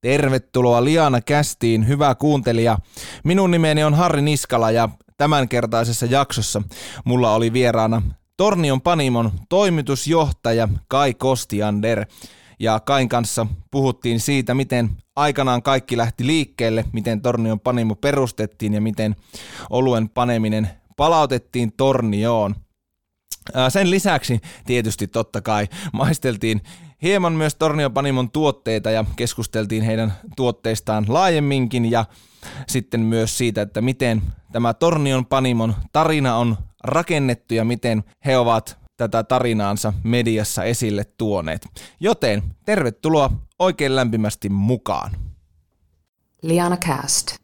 Tervetuloa Liana Kästiin, hyvä kuuntelija. Minun nimeni on Harri Niskala ja tämänkertaisessa jaksossa mulla oli vieraana Tornion Panimon toimitusjohtaja Kai Kostiander. Ja Kain kanssa puhuttiin siitä, miten aikanaan kaikki lähti liikkeelle, miten Tornion Panimo perustettiin ja miten oluen paneminen palautettiin Tornioon. Sen lisäksi tietysti totta kai maisteltiin hieman myös Tornion Panimon tuotteita ja keskusteltiin heidän tuotteistaan laajemminkin ja sitten myös siitä, että miten tämä Tornion Panimon tarina on rakennettu ja miten he ovat tätä tarinaansa mediassa esille tuoneet. Joten tervetuloa oikein lämpimästi mukaan. Liana Cast.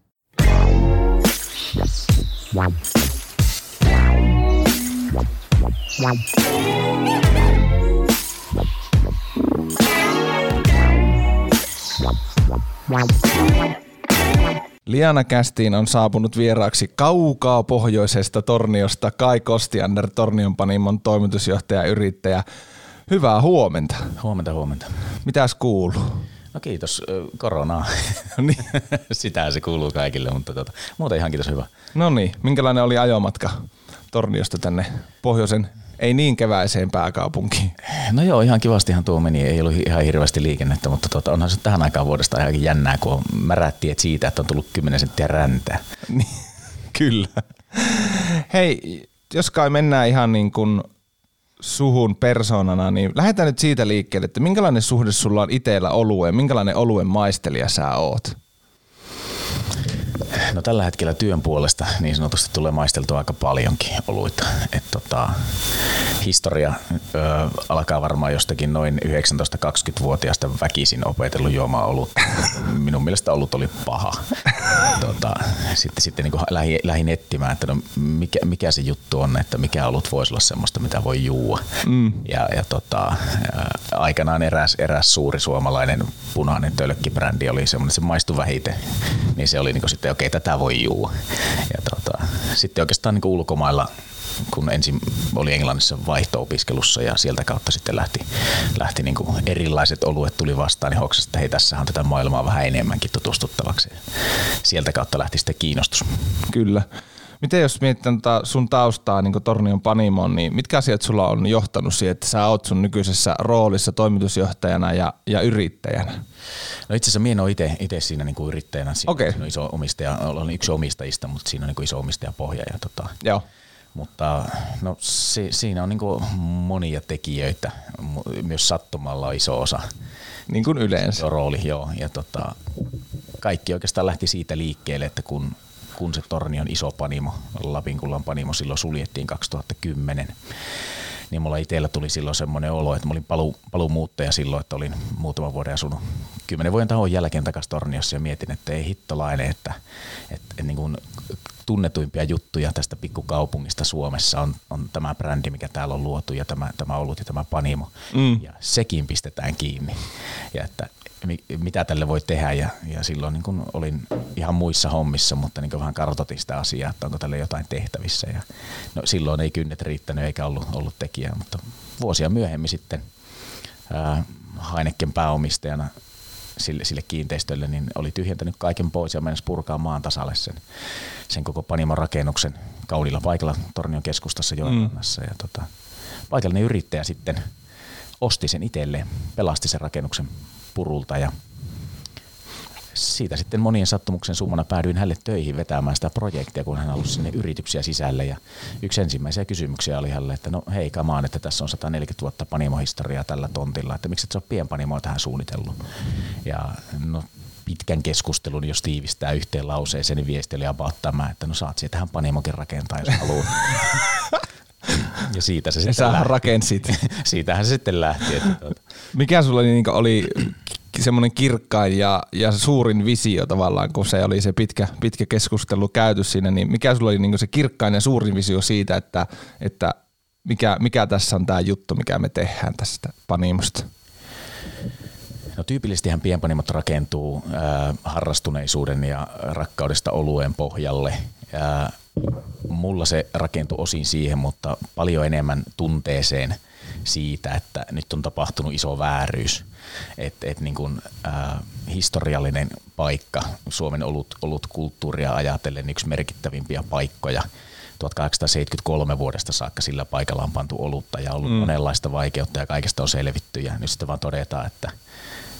Liana Kästiin on saapunut vieraaksi kaukaa pohjoisesta Torniosta Kai Kostiander, Tornion Panimon toimitusjohtaja ja yrittäjä. Hyvää huomenta. Huomenta, huomenta. Mitäs kuuluu? No kiitos, koronaa. niin. Sitä se kuuluu kaikille, mutta tota, muuten ihan kiitos hyvä. No niin, minkälainen oli ajomatka Torniosta tänne pohjoisen ei niin keväiseen pääkaupunkiin. No joo, ihan kivastihan tuo meni. Ei ollut ihan hirveästi liikennettä, mutta tuota, onhan se tähän aikaan vuodesta ihan jännää, kun märätti että siitä, että on tullut 10 senttiä räntää. Niin, kyllä. Hei, jos kai mennään ihan niin kuin suhun persoonana, niin lähdetään nyt siitä liikkeelle, että minkälainen suhde sulla on itsellä olueen, minkälainen oluen maistelija sä oot? No tällä hetkellä työn puolesta niin sanotusti tulee maisteltua aika paljonkin oluita. Et tota, historia ö, alkaa varmaan jostakin noin 19-20-vuotiaasta väkisin opetellut juomaan olut. Minun mielestä olut oli paha. Tota, sitten sitten niin lähin, lähin etsimään, että no mikä, mikä se juttu on, että mikä olut voisi olla semmoista, mitä voi juua. Mm. Ja, ja tota, aikanaan eräs, eräs suuri suomalainen punainen tölkkibrändi oli semmoinen, se maistui vähiten. Niin se oli niin sitten, okei, okay, tätä voi juua. Ja tota, sitten oikeastaan niin ulkomailla kun ensin oli Englannissa vaihto-opiskelussa ja sieltä kautta sitten lähti, lähti niin kuin erilaiset oluet tuli vastaan, niin hoksasi, että hei tässä on tätä maailmaa vähän enemmänkin tutustuttavaksi. Sieltä kautta lähti sitten kiinnostus. Kyllä. Miten jos mietit sun taustaa niin Tornion Panimon, niin mitkä asiat sulla on johtanut siihen, että sä oot sun nykyisessä roolissa toimitusjohtajana ja, ja yrittäjänä? No itse asiassa minä en ole itse siinä niin kuin yrittäjänä. Siinä, okay. siinä on iso omistaja, olen yksi omistajista, mutta siinä on niin kuin iso omistajapohja. Ja tota, Joo. Mutta no, si, siinä on niin kuin monia tekijöitä, myös sattumalla on iso osa. Niin kuin yleensä. Rooli, joo. Ja tota, kaikki oikeastaan lähti siitä liikkeelle, että kun kun se Tornion iso panimo, Lapinkullan panimo silloin suljettiin 2010, niin mulla itsellä tuli silloin semmoinen olo, että mä olin palu, paluumuuttaja silloin, että olin muutaman vuoden asunut kymmenen vuoden tahon jälkeen takaisin Torniossa ja mietin, että ei hittolainen, että, että, että niin kuin tunnetuimpia juttuja tästä pikkukaupungista Suomessa on, on tämä brändi, mikä täällä on luotu ja tämä, tämä ollut ja tämä panimo. Mm. Ja sekin pistetään kiinni. Ja että mitä tälle voi tehdä ja, ja silloin niin kun olin ihan muissa hommissa, mutta niin vähän kartoitin sitä asiaa, että onko tälle jotain tehtävissä ja no, silloin ei kynnet riittänyt eikä ollut, ollut tekijää, mutta vuosia myöhemmin sitten ää, Heineken pääomistajana sille, sille kiinteistölle, niin oli tyhjentänyt kaiken pois ja mennessä purkaa maan tasalle sen, sen koko Panimon rakennuksen kaudilla paikalla Tornion keskustassa Joenrannassa. Mm. Ja tota, paikallinen yrittäjä sitten osti sen itselleen, pelasti sen rakennuksen purulta ja siitä sitten monien sattumuksen summana päädyin hänelle töihin vetämään sitä projektia, kun hän halusi sinne yrityksiä sisälle. Ja yksi ensimmäisiä kysymyksiä oli hänelle, että no hei kamaan, että tässä on 140 vuotta panimohistoriaa tällä tontilla, että miksi et sä ole pienpanimoa tähän suunnitellut. Ja no pitkän keskustelun, jos tiivistää yhteen lauseeseen, niin viesti oli about tämä, että no saat siihen tähän panimokin rakentaa, jos haluaa. Ja siitä se sitten lähti. rakensit. Siitähän se sitten lähti. Että tuota. Mikä sulla oli, niin oli semmoinen kirkkain ja, ja suurin visio tavallaan, kun se oli se pitkä, pitkä keskustelu käyty siinä, niin mikä sulla oli niin se kirkkain ja suurin visio siitä, että, että mikä, mikä tässä on tämä juttu, mikä me tehdään tästä panimosta? No tyypillisestihän pienpanimot rakentuu äh, harrastuneisuuden ja rakkaudesta olueen pohjalle. Äh, mulla se rakentui osin siihen, mutta paljon enemmän tunteeseen siitä, että nyt on tapahtunut iso vääryys. Että et niin kuin, äh, historiallinen paikka Suomen olut, olut kulttuuria ajatellen yksi merkittävimpiä paikkoja – 1873 vuodesta saakka sillä paikalla on pantu olutta ja ollut mm. monenlaista vaikeutta ja kaikesta on selvitty ja nyt sitten vaan todetaan, että,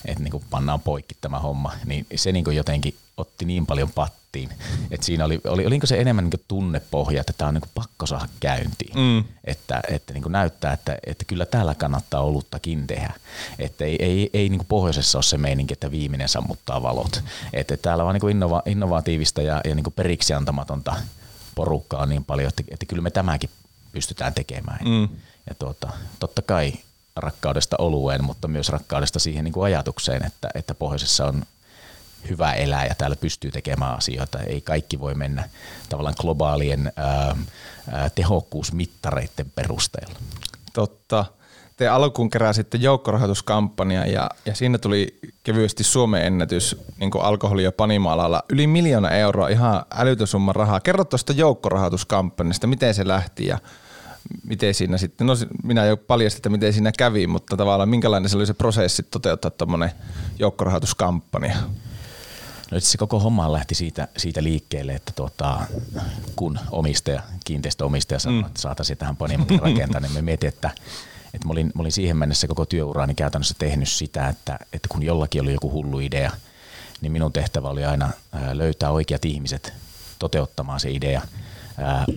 että niin kuin pannaan poikki tämä homma, niin se niin kuin jotenkin otti niin paljon pattiin, että siinä oli, oli oliko se enemmän niin tunnepohja, että tämä on niin pakko saada käyntiin, mm. että, että niin kuin näyttää, että, että kyllä täällä kannattaa oluttakin tehdä, että ei, ei, ei niin kuin pohjoisessa ole se meininki, että viimeinen sammuttaa valot, että täällä on niin kuin innova, innovatiivista ja, ja niin kuin periksi antamatonta porukkaa niin paljon, että, että kyllä me tämäkin pystytään tekemään. Mm. Ja tuota, totta kai rakkaudesta olueen, mutta myös rakkaudesta siihen niin kuin ajatukseen, että, että pohjoisessa on hyvä elää ja täällä pystyy tekemään asioita. Ei kaikki voi mennä tavallaan globaalien ää, ää, tehokkuusmittareiden perusteella. Totta te alkuun keräsitte joukkorahoituskampanja ja, ja siinä tuli kevyesti Suomen ennätys niin alkoholi- ja panimaalalla yli miljoona euroa, ihan älytön summa rahaa. Kerro tuosta joukkorahoituskampanjasta, miten se lähti ja miten siinä sitten, no minä jo paljastin, että miten siinä kävi, mutta tavallaan minkälainen se oli se prosessi toteuttaa tuommoinen joukkorahoituskampanja? No itse koko homma lähti siitä, siitä liikkeelle, että tuota, kun omistaja, kiinteistöomistaja sanoi, mm. että saataisiin tähän panimokin rakentaa, niin me mietin, että että mä olin, mä olin siihen mennessä koko työuraani käytännössä tehnyt sitä, että, että kun jollakin oli joku hullu idea, niin minun tehtävä oli aina löytää oikeat ihmiset toteuttamaan se idea,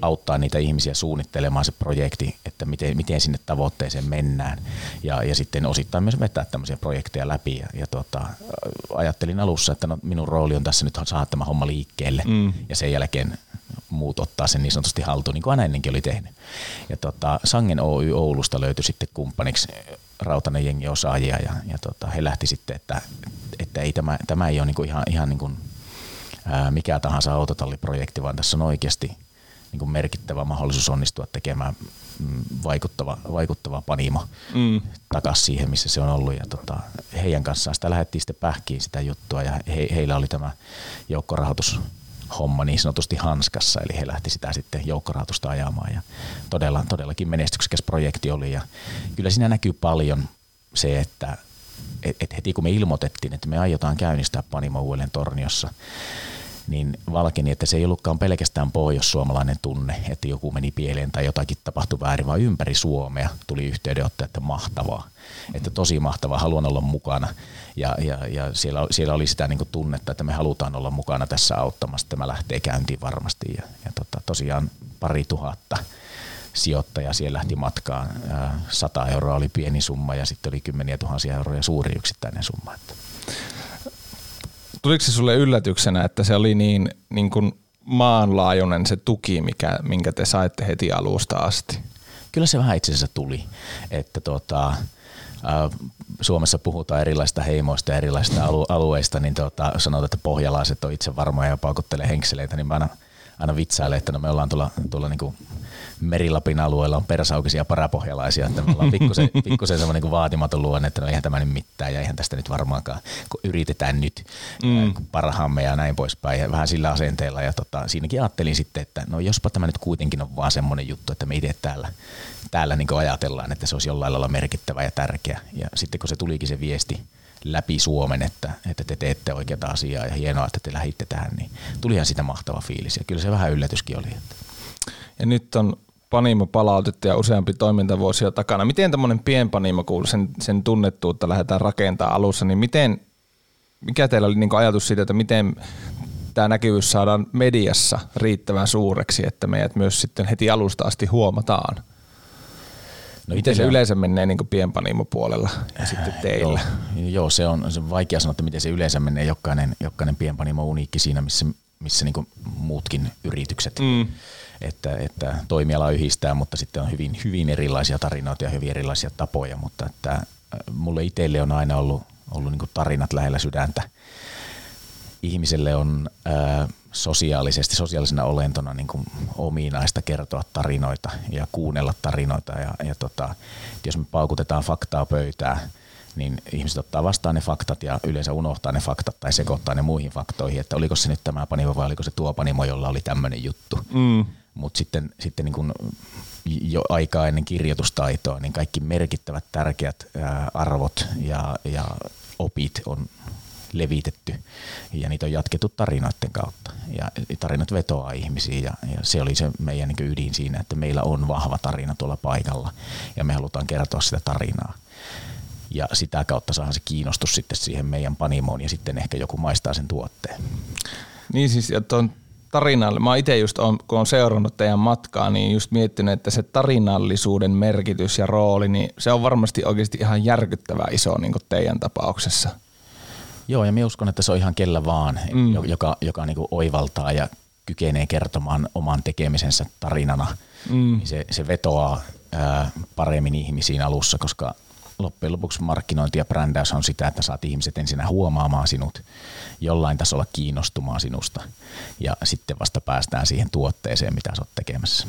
auttaa niitä ihmisiä suunnittelemaan se projekti, että miten, miten sinne tavoitteeseen mennään ja, ja sitten osittain myös vetää tämmöisiä projekteja läpi ja, ja tota, ajattelin alussa, että no, minun rooli on tässä nyt saada tämä homma liikkeelle mm. ja sen jälkeen muut ottaa sen niin sanotusti haltuun, niin kuin aina ennenkin oli tehnyt. Ja tota, Sangen Oy Oulusta löytyi sitten kumppaniksi rautanen jengi osaajia ja, ja tota, he lähti sitten, että, että ei tämä, tämä ei ole niin ihan, ihan niin kuin, ää, mikä tahansa autotalliprojekti, vaan tässä on oikeasti niin kuin merkittävä mahdollisuus onnistua tekemään mm, vaikuttava, vaikuttava panimo mm. takaisin siihen, missä se on ollut. Ja tota, heidän kanssaan sitä lähdettiin sitten pähkiin sitä juttua ja he, heillä oli tämä joukkorahoitus homma niin sanotusti hanskassa, eli he lähti sitä sitten joukkorahoitusta ajamaan ja todella, todellakin menestyksekäs projekti oli ja kyllä siinä näkyy paljon se, että et, et heti kun me ilmoitettiin, että me aiotaan käynnistää Panimo uudelleen Torniossa, niin valkeni, että se ei ollutkaan pelkästään pohjoissuomalainen tunne, että joku meni pieleen tai jotakin tapahtui väärin, vaan ympäri Suomea tuli yhteydenotto, että mahtavaa, että tosi mahtavaa, haluan olla mukana. Ja, ja, ja siellä, siellä oli sitä niin tunnetta, että me halutaan olla mukana tässä auttamassa, tämä lähtee käyntiin varmasti. Ja, ja tota, tosiaan pari tuhatta sijoittaja siellä lähti matkaan. 100 euroa oli pieni summa ja sitten oli kymmeniä tuhansia euroja suuri yksittäinen summa. Että tuliko se sulle yllätyksenä, että se oli niin, niin kuin maanlaajuinen se tuki, mikä, minkä te saitte heti alusta asti? Kyllä se vähän itse asiassa tuli, että tota, Suomessa puhutaan erilaisista heimoista ja erilaisista alueista, niin tota, sanotaan, että pohjalaiset on itse varmoja ja paukuttelee henkseleitä, niin mä aina, aina vitsailen, että no me ollaan tuolla, tuolla niin kuin Merilapin alueella on persaukisia parapohjalaisia, että me ollaan pikkusen, pikkusen semmoinen kuin vaatimaton luonne, että no eihän tämä nyt mitään ja eihän tästä nyt varmaankaan, kun yritetään nyt mm. parhaamme ja näin poispäin ja vähän sillä asenteella ja tota, siinäkin ajattelin sitten, että no jospa tämä nyt kuitenkin on vaan semmoinen juttu, että me itse täällä, täällä niin ajatellaan, että se olisi jollain lailla merkittävä ja tärkeä ja sitten kun se tulikin se viesti, läpi Suomen, että, että te teette oikeata asiaa ja hienoa, että te lähditte tähän, niin tulihan sitä mahtava fiilis. Ja kyllä se vähän yllätyskin oli. Että. Ja nyt on Panimo palautettu ja useampi toimintavuosia takana. Miten tämmöinen pienpanimo, kun sen, sen tunnettuutta lähdetään rakentamaan alussa, niin miten, mikä teillä oli niin ajatus siitä, että miten tämä näkyvyys saadaan mediassa riittävän suureksi, että meidät myös sitten heti alusta asti huomataan? No Miten se on... yleensä menee niin pienpanimo-puolella ja sitten teillä? Joo, joo se, on, se on vaikea sanoa, että miten se yleensä menee. Jokainen, jokainen pienpanimo on uniikki siinä, missä, missä niin muutkin yritykset. Mm että, että toimiala yhdistää, mutta sitten on hyvin, hyvin erilaisia tarinoita ja hyvin erilaisia tapoja, mutta että äh, mulle itselle on aina ollut, ollut niin tarinat lähellä sydäntä. Ihmiselle on ää, äh, sosiaalisesti, sosiaalisena olentona niin kuin ominaista kertoa tarinoita ja kuunnella tarinoita. Ja, ja tota, jos me paukutetaan faktaa pöytää, niin ihmiset ottaa vastaan ne faktat ja yleensä unohtaa ne faktat tai sekoittaa ne muihin faktoihin, että oliko se nyt tämä panimo vai oliko se tuo panimo, jolla oli tämmöinen juttu. Mm. Mutta sitten, sitten niin kun jo aikaa ennen kirjoitustaitoa, niin kaikki merkittävät tärkeät arvot ja, ja opit on levitetty ja niitä on jatkettu tarinoiden kautta. Ja tarinat vetoaa ihmisiin ja, ja se oli se meidän niin ydin siinä, että meillä on vahva tarina tuolla paikalla ja me halutaan kertoa sitä tarinaa. Ja sitä kautta saadaan se kiinnostus sitten siihen meidän panimoon ja sitten ehkä joku maistaa sen tuotteen. Niin siis, ja tuon tarinalle, mä itse just on, kun on seurannut teidän matkaa, niin just miettinyt, että se tarinallisuuden merkitys ja rooli, niin se on varmasti oikeasti ihan järkyttävä iso niin teidän tapauksessa. Joo, ja minä uskon, että se on ihan kellä vaan, mm. joka, joka niin kuin oivaltaa ja kykenee kertomaan oman tekemisensä tarinana. Mm. Niin se, se vetoaa ää, paremmin ihmisiin alussa, koska loppujen lopuksi markkinointi ja brändäys on sitä, että saat ihmiset ensin huomaamaan sinut, jollain tasolla kiinnostumaan sinusta ja sitten vasta päästään siihen tuotteeseen, mitä sä oot tekemässä.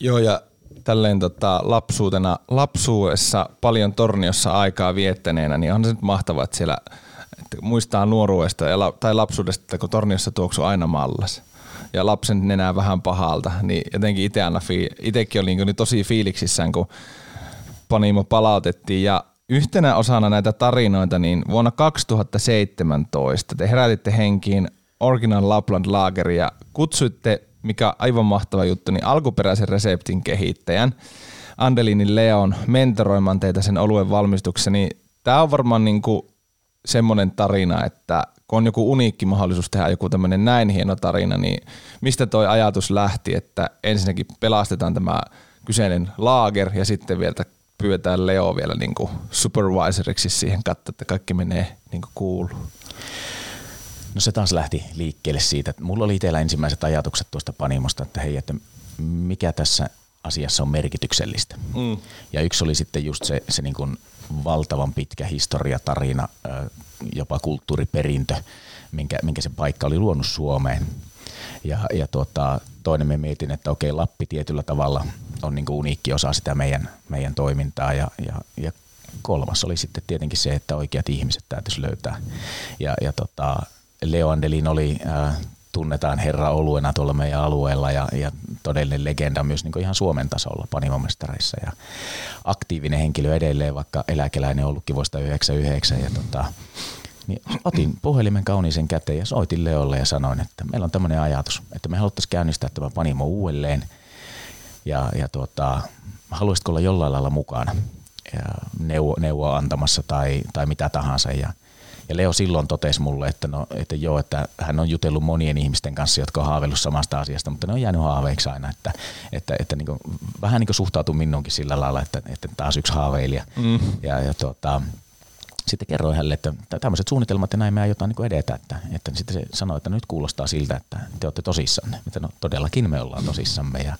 Joo ja tälleen tota, lapsuutena, lapsuudessa paljon torniossa aikaa viettäneenä, niin on se nyt mahtavaa, että siellä että muistaa nuoruudesta ja, tai lapsuudesta, että kun torniossa tuoksuu aina mallas ja lapsen nenää vähän pahalta, niin jotenkin itse aina itsekin oli niin tosi fiiliksissään, kun Panimo palautettiin ja yhtenä osana näitä tarinoita, niin vuonna 2017 te herätitte henkiin Original Lapland Lager ja kutsuitte, mikä aivan mahtava juttu, niin alkuperäisen reseptin kehittäjän Andelinin Leon mentoroimaan teitä sen oluen valmistuksessa, niin tämä on varmaan niin kuin semmoinen tarina, että kun on joku uniikki mahdollisuus tehdä joku tämmöinen näin hieno tarina, niin mistä toi ajatus lähti, että ensinnäkin pelastetaan tämä kyseinen laager ja sitten vielä pyydetään Leo vielä niin kuin supervisoriksi siihen katsoa, että kaikki menee niin kuin kuuluu. No se taas lähti liikkeelle siitä, että mulla oli itsellä ensimmäiset ajatukset tuosta panimosta, että hei, että mikä tässä asiassa on merkityksellistä. Mm. Ja yksi oli sitten just se, se niin kuin valtavan pitkä historiatarina, jopa kulttuuriperintö, minkä, minkä se paikka oli luonut Suomeen. Ja, ja tuota, toinen me mietin, että okei, Lappi tietyllä tavalla on niin kuin uniikki osa sitä meidän, meidän toimintaa ja, ja, ja kolmas oli sitten tietenkin se, että oikeat ihmiset täytyisi löytää. Ja, ja tota, Leo Andelin oli, äh, tunnetaan herra oluena tuolla meidän alueella ja, ja todellinen legenda myös niin ihan Suomen tasolla panimomestareissa ja aktiivinen henkilö edelleen, vaikka eläkeläinen ollutkin vuosta 99 ja tota, niin otin puhelimen kauniisen käteen ja soitin Leolle ja sanoin, että meillä on tämmöinen ajatus, että me haluttaisiin käynnistää tämä Panimo uudelleen ja, ja tuota, haluaisitko olla jollain lailla mukana ja neuvo, neuvoa antamassa tai, tai mitä tahansa ja ja Leo silloin totesi mulle, että, no, että joo, että hän on jutellut monien ihmisten kanssa, jotka on haaveillut samasta asiasta, mutta ne on jäänyt haaveiksi aina, että, että, että niin kuin, vähän niin kuin suhtautuu minunkin sillä lailla, että, että taas yksi haaveilija. Mm. Ja, ja tuota, sitten kerroin hänelle, että tämmöiset suunnitelmat ja näin me aiotaan niin edetä. Että, että sitten se sanoi, että nyt kuulostaa siltä, että te olette tosissanne. Että no todellakin me ollaan tosissamme. Ja,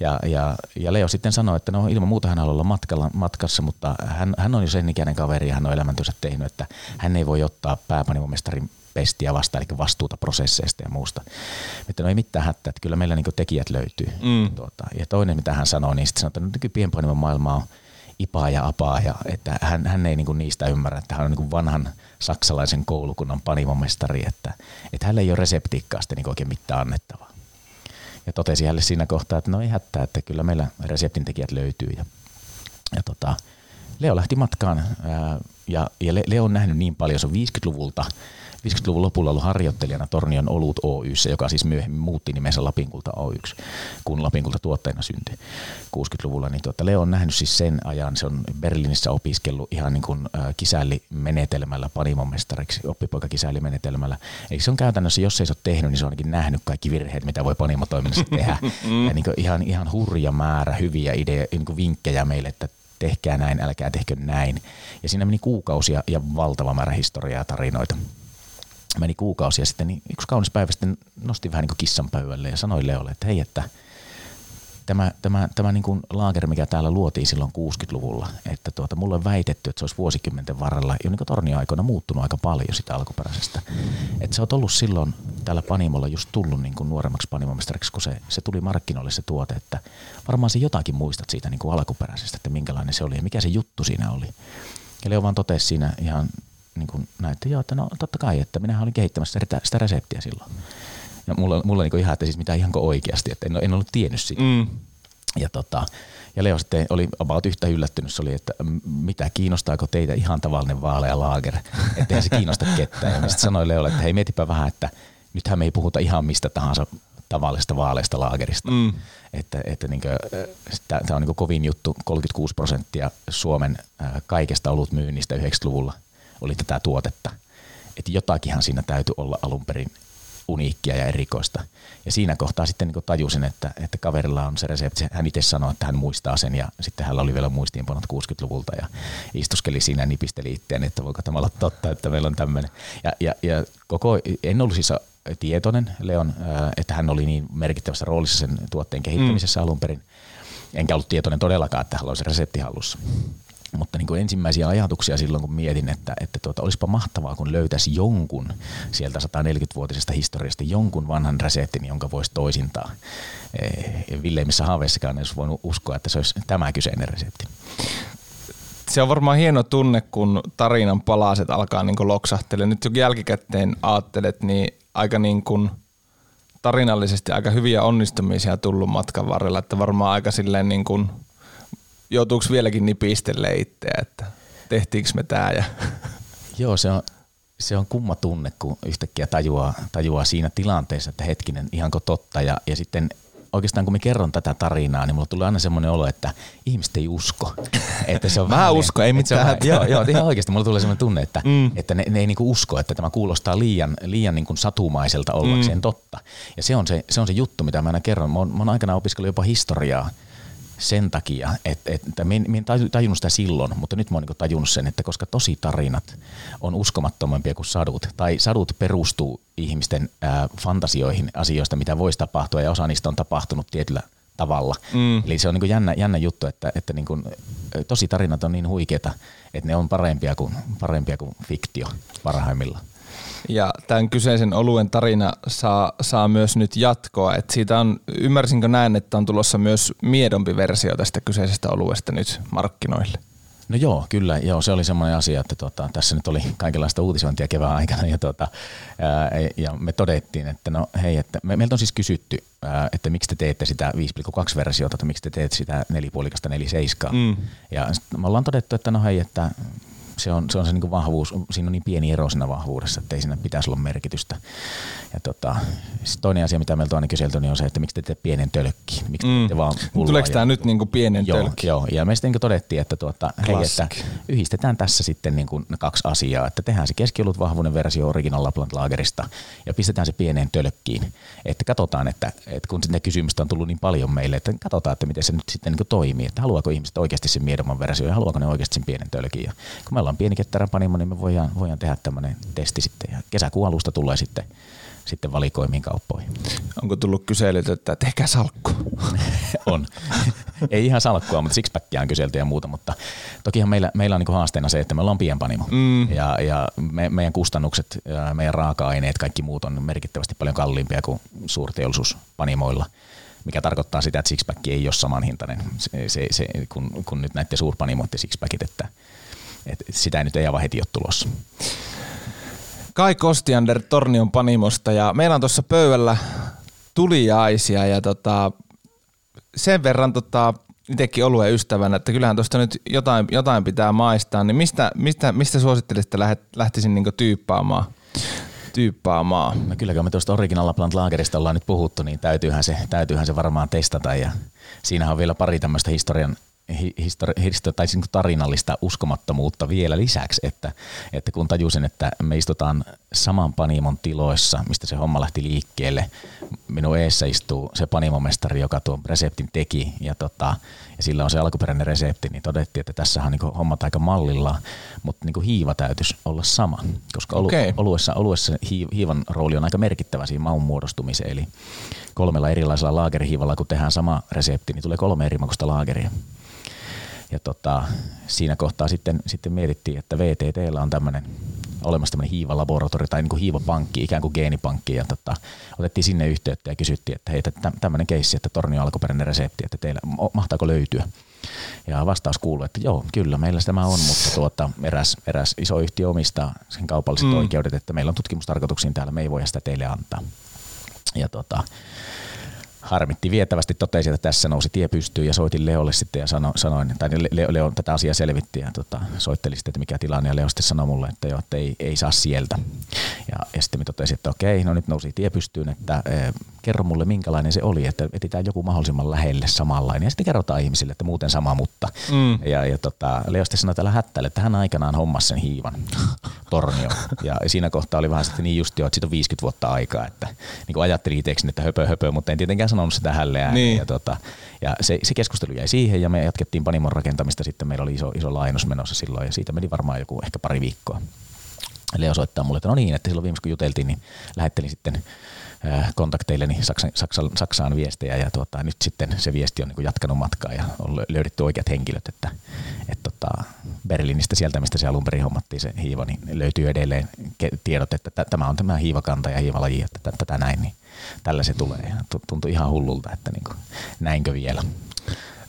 ja, ja, ja Leo sitten sanoi, että no ilman muuta hän haluaa olla matkalla, matkassa, mutta hän, hän on jo sen ikäinen kaveri ja hän on elämäntyönsä tehnyt, että hän ei voi ottaa pääpanimomestarin pestiä vastaan, eli vastuuta prosesseista ja muusta. Että no ei mitään hätää, että kyllä meillä niin tekijät löytyy. Mm. Tuota, ja toinen, mitä hän sanoi, niin sitten sanoi, että no, maailma on ipaa ja apaa, ja että hän, hän ei niin niistä ymmärrä, että hän on niin vanhan saksalaisen koulukunnan panimomestari, että, että hänellä ei ole reseptiikkaa sitten niin oikein mitään annettavaa. Ja totesi hänelle siinä kohtaa, että no ei hätää, että kyllä meillä reseptintekijät löytyy. Ja, ja tota, Leo lähti matkaan ää, ja, ja Leo on nähnyt niin paljon, se on 50-luvulta 50-luvun lopulla ollut harjoittelijana Tornion Olut Oyssä, joka siis myöhemmin muutti nimensä Lapinkulta Oyksi, kun Lapinkulta tuotteena syntyi 60-luvulla. Niin tuota, Leo on nähnyt siis sen ajan, se on Berliinissä opiskellut ihan niin kuin kisällimenetelmällä panimomestariksi, oppipoika kisällimenetelmällä. Eli se on käytännössä, jos ei se ole tehnyt, niin se on ainakin nähnyt kaikki virheet, mitä voi panimotoiminnassa tehdä. ja niin kuin ihan, ihan hurja määrä hyviä ideoja, niin vinkkejä meille, että tehkää näin, älkää tehkö näin. Ja siinä meni kuukausia ja valtava määrä historiaa ja tarinoita meni kuukausia sitten, niin yksi kaunis päivä sitten nosti vähän niin kuin kissan pöydälle ja sanoi Leolle, että hei, että tämä, tämä, tämä niin kuin laager, mikä täällä luotiin silloin 60-luvulla, että tuota, mulle on väitetty, että se olisi vuosikymmenten varrella jo niin tornioaikoina muuttunut aika paljon sitä alkuperäisestä. Että sä oot ollut silloin täällä Panimolla just tullut niin kuin nuoremmaksi panimomestariksi, kun se, se tuli markkinoille se tuote, että varmaan se jotakin muistat siitä niin kuin alkuperäisestä, että minkälainen se oli ja mikä se juttu siinä oli. Ja Leo vaan totesi siinä ihan niin kuin näin, että joo, että no totta kai, että minä olin kehittämässä sitä, sitä reseptiä silloin. Ja mulla, mulla niin ihan, että siis mitä ihanko oikeasti, että en, en ollut tiennyt sitä. Mm. Ja tota, ja Leo sitten oli about yhtä yllättynyt, se oli, että mitä kiinnostaako teitä ihan tavallinen vaalea laager, ettei se kiinnosta ketään. Ja sitten sanoi Leolle, että hei mietipä vähän, että nythän me ei puhuta ihan mistä tahansa tavallisesta vaaleista laagerista. Mm. Että, että niin tämä on niin kovin juttu, 36 prosenttia Suomen kaikesta olutmyynnistä 90-luvulla oli tätä tuotetta. Että jotakinhan siinä täytyy olla alun perin uniikkia ja erikoista. Ja siinä kohtaa sitten niin tajusin, että, että kaverilla on se resepti. Hän itse sanoi, että hän muistaa sen ja sitten hän oli vielä muistiinpanot 60-luvulta ja istuskeli siinä ja nipisteli itseään, että voiko tämä olla totta, että meillä on tämmöinen. Ja, ja, ja koko, en ollut siis tietoinen Leon, että hän oli niin merkittävässä roolissa sen tuotteen kehittämisessä mm. alun perin. Enkä ollut tietoinen todellakaan, että hän olisi resepti hallussa. Mutta niin kuin ensimmäisiä ajatuksia silloin, kun mietin, että, että tuota, olisipa mahtavaa, kun löytäisi jonkun sieltä 140-vuotisesta historiasta, jonkun vanhan reseptin, jonka voisi toisintaa. E, Villeimmissä haaveissakaan olisi voinut uskoa, että se olisi tämä kyseinen resepti. Se on varmaan hieno tunne, kun tarinan palaset alkaa niin loksahtelemaan. Nyt kun jälkikäteen ajattelet, niin aika niin kuin tarinallisesti aika hyviä onnistumisia tullut matkan varrella, että varmaan aika silleen niin kuin – joutuuko vieläkin nipistelle itseä, että tehtiinkö me tämä? Ja... Joo, se on, se on kumma tunne, kun yhtäkkiä tajuaa, tajuaa siinä tilanteessa, että hetkinen, ihanko totta. Ja, ja sitten oikeastaan kun mä kerron tätä tarinaa, niin mulla tulee aina semmoinen olo, että ihmiset ei usko. Että se on Mä usko, ei mitään. joo, joo, ihan oikeasti mulla tulee semmoinen tunne, että, mm. että ne, ne ei niinku usko, että tämä kuulostaa liian, liian niinku satumaiselta ollakseen mm. totta. Ja se on se, se on se juttu, mitä mä aina kerron. Mä oon, mä oon aikanaan opiskellut jopa historiaa sen takia, että, että minä en tajunnut sitä silloin, mutta nyt mä oon niin tajunnut sen, että koska tosi tarinat on uskomattomampia kuin sadut, tai sadut perustuu ihmisten ää, fantasioihin asioista, mitä voisi tapahtua, ja osa niistä on tapahtunut tietyllä tavalla. Mm. Eli se on niin jännä, jännä juttu, että, että niin kuin, tosi tarinat on niin huikeita, että ne on parempia kuin, parempia kuin fiktio parhaimmillaan. Ja tämän kyseisen oluen tarina saa, saa myös nyt jatkoa. Et siitä on, ymmärsinkö näin, että on tulossa myös miedompi versio tästä kyseisestä oluesta nyt markkinoille? No joo, kyllä. Joo, se oli semmoinen asia, että tota, tässä nyt oli kaikenlaista uutisointia kevään aikana ja, tota, ää, ja me todettiin, että no hei, että me, meiltä on siis kysytty, ää, että miksi te teette sitä 5,2 versiota tai miksi te teette sitä 4,5 4,7. Mm. Ja me ollaan todettu, että no hei, että se on se, on se niin vahvuus, siinä on niin pieni ero siinä vahvuudessa, että ei siinä pitäisi olla merkitystä. Ja tota, toinen asia, mitä meiltä on aina kyselty, niin on se, että miksi te teette pienen tölkki. Miksi mm. te vaan Tuleeko tämä nyt niin kuin pienen joo, tölkki? Joo, ja me sitten niin todettiin, että, tuota, hei, että yhdistetään tässä sitten niin kuin kaksi asiaa, että tehdään se keskiolut vahvuinen versio Original Lapland Lagerista ja pistetään se pieneen tölkkiin. Että katsotaan, että, että kun ne kysymystä on tullut niin paljon meille, että katsotaan, että miten se nyt sitten niin toimii, että haluaako ihmiset oikeasti sen miedomman versio ja haluaako ne oikeasti sen pienen tölkin. Ja kun me ollaan pieni ketterän panimo, niin me voidaan, voidaan tehdä tämmöinen testi sitten ja kesäkuun alusta tulee sitten sitten valikoimiin kauppoihin. Onko tullut kyselyt, että tehkää salkku? on. Ei ihan salkkua, mutta sixpackia on kyselty ja muuta, mutta tokihan meillä, meillä on niin haasteena se, että me ollaan pienpanimo mm. ja, ja me, meidän kustannukset, ja meidän raaka-aineet, kaikki muut on merkittävästi paljon kalliimpia kuin suurteollisuuspanimoilla mikä tarkoittaa sitä, että sixpack ei ole samanhintainen se, se, se, kun, kun nyt näette suurpanimoiden sixpackit, että, että sitä nyt ei aivan heti ole tulossa. Kai Kostiander Tornion Panimosta ja meillä on tuossa pöydällä tuliaisia ja tota, sen verran tota, itsekin oluen ystävänä, että kyllähän tuosta nyt jotain, jotain pitää maistaa, niin mistä, mistä, mistä suosittelisit, että lähtisin niinku tyyppaamaan? tyyppaamaan. No kyllä, kun me tuosta Original Lapland Lagerista ollaan nyt puhuttu, niin täytyyhän se, täytyyhän se varmaan testata ja siinähän on vielä pari tämmöistä historian histori- histori- tai siis tarinallista uskomattomuutta vielä lisäksi, että, että kun tajusin, että me istutaan saman panimon tiloissa, mistä se homma lähti liikkeelle, minun eessä istuu se panimomestari, joka tuon reseptin teki ja, tota, ja sillä on se alkuperäinen resepti, niin todettiin, että tässä on niin hommat aika mallilla, mutta niin hiiva täytyisi olla sama, koska olu, okay. oluessa, oluessa hiivan rooli on aika merkittävä siinä maun muodostumiseen, eli kolmella erilaisella laagerihiivalla, kun tehdään sama resepti, niin tulee kolme eri makuista laageria ja tota, siinä kohtaa sitten, sitten mietittiin, että VTTllä on tämmöinen olemassa tämmöinen hiivalaboratori tai niin kuin hiivapankki, ikään kuin geenipankki. Ja tota, otettiin sinne yhteyttä ja kysyttiin, että hei, tämmöinen keissi, että tornio alkuperäinen resepti, että teillä mahtaako löytyä. Ja vastaus kuului, että joo, kyllä meillä tämä on, mutta tuota, eräs, eräs iso yhtiö omistaa sen kaupalliset mm. oikeudet, että meillä on tutkimustarkoituksiin täällä, me ei voi sitä teille antaa. Ja tota, harmitti vietävästi, totesi, että tässä nousi tie pystyyn ja soitin Leolle sitten ja sano, sanoin, tai Leo, Leo tätä asiaa selvitti ja tota, soitteli sitten, että mikä tilanne ja Leo sitten sanoi mulle, että joo, että ei, ei saa sieltä. Ja, ja sitten me totesin, että okei, no nyt nousi tie pystyyn, että e, kerro mulle minkälainen se oli, että etsitään joku mahdollisimman lähelle samanlainen ja sitten kerrotaan ihmisille, että muuten sama, mutta. Mm. Ja, ja tota, Leo sitten sanoi tällä hättäille, että hän aikanaan hommasi sen hiivan tornio. Ja siinä kohtaa oli vähän sitten niin just jo, että siitä on 50 vuotta aikaa, että niin kuin ajattelin itsekseni, että höpö höpö, mutta en tietenkään sanonut sitä hälleään. Niin. Ja, tota, ja se, se, keskustelu jäi siihen ja me jatkettiin Panimon rakentamista. Sitten meillä oli iso, iso lainus menossa silloin ja siitä meni varmaan joku ehkä pari viikkoa. Leo soittaa mulle, että no niin, että silloin viimeksi kun juteltiin, niin lähettelin sitten kontakteilleni Saksan, Saksan, Saksaan viestejä ja tuota, nyt sitten se viesti on niin jatkanut matkaa ja on löydetty oikeat henkilöt, että et tota, Berliinistä sieltä, mistä se alun perin hommattiin se hiiva, niin löytyy edelleen tiedot, että tämä on tämä hiivakanta ja hiivalaji, että tätä näin, niin tällä se tulee ja tuntuu ihan hullulta, että niin kuin, näinkö vielä.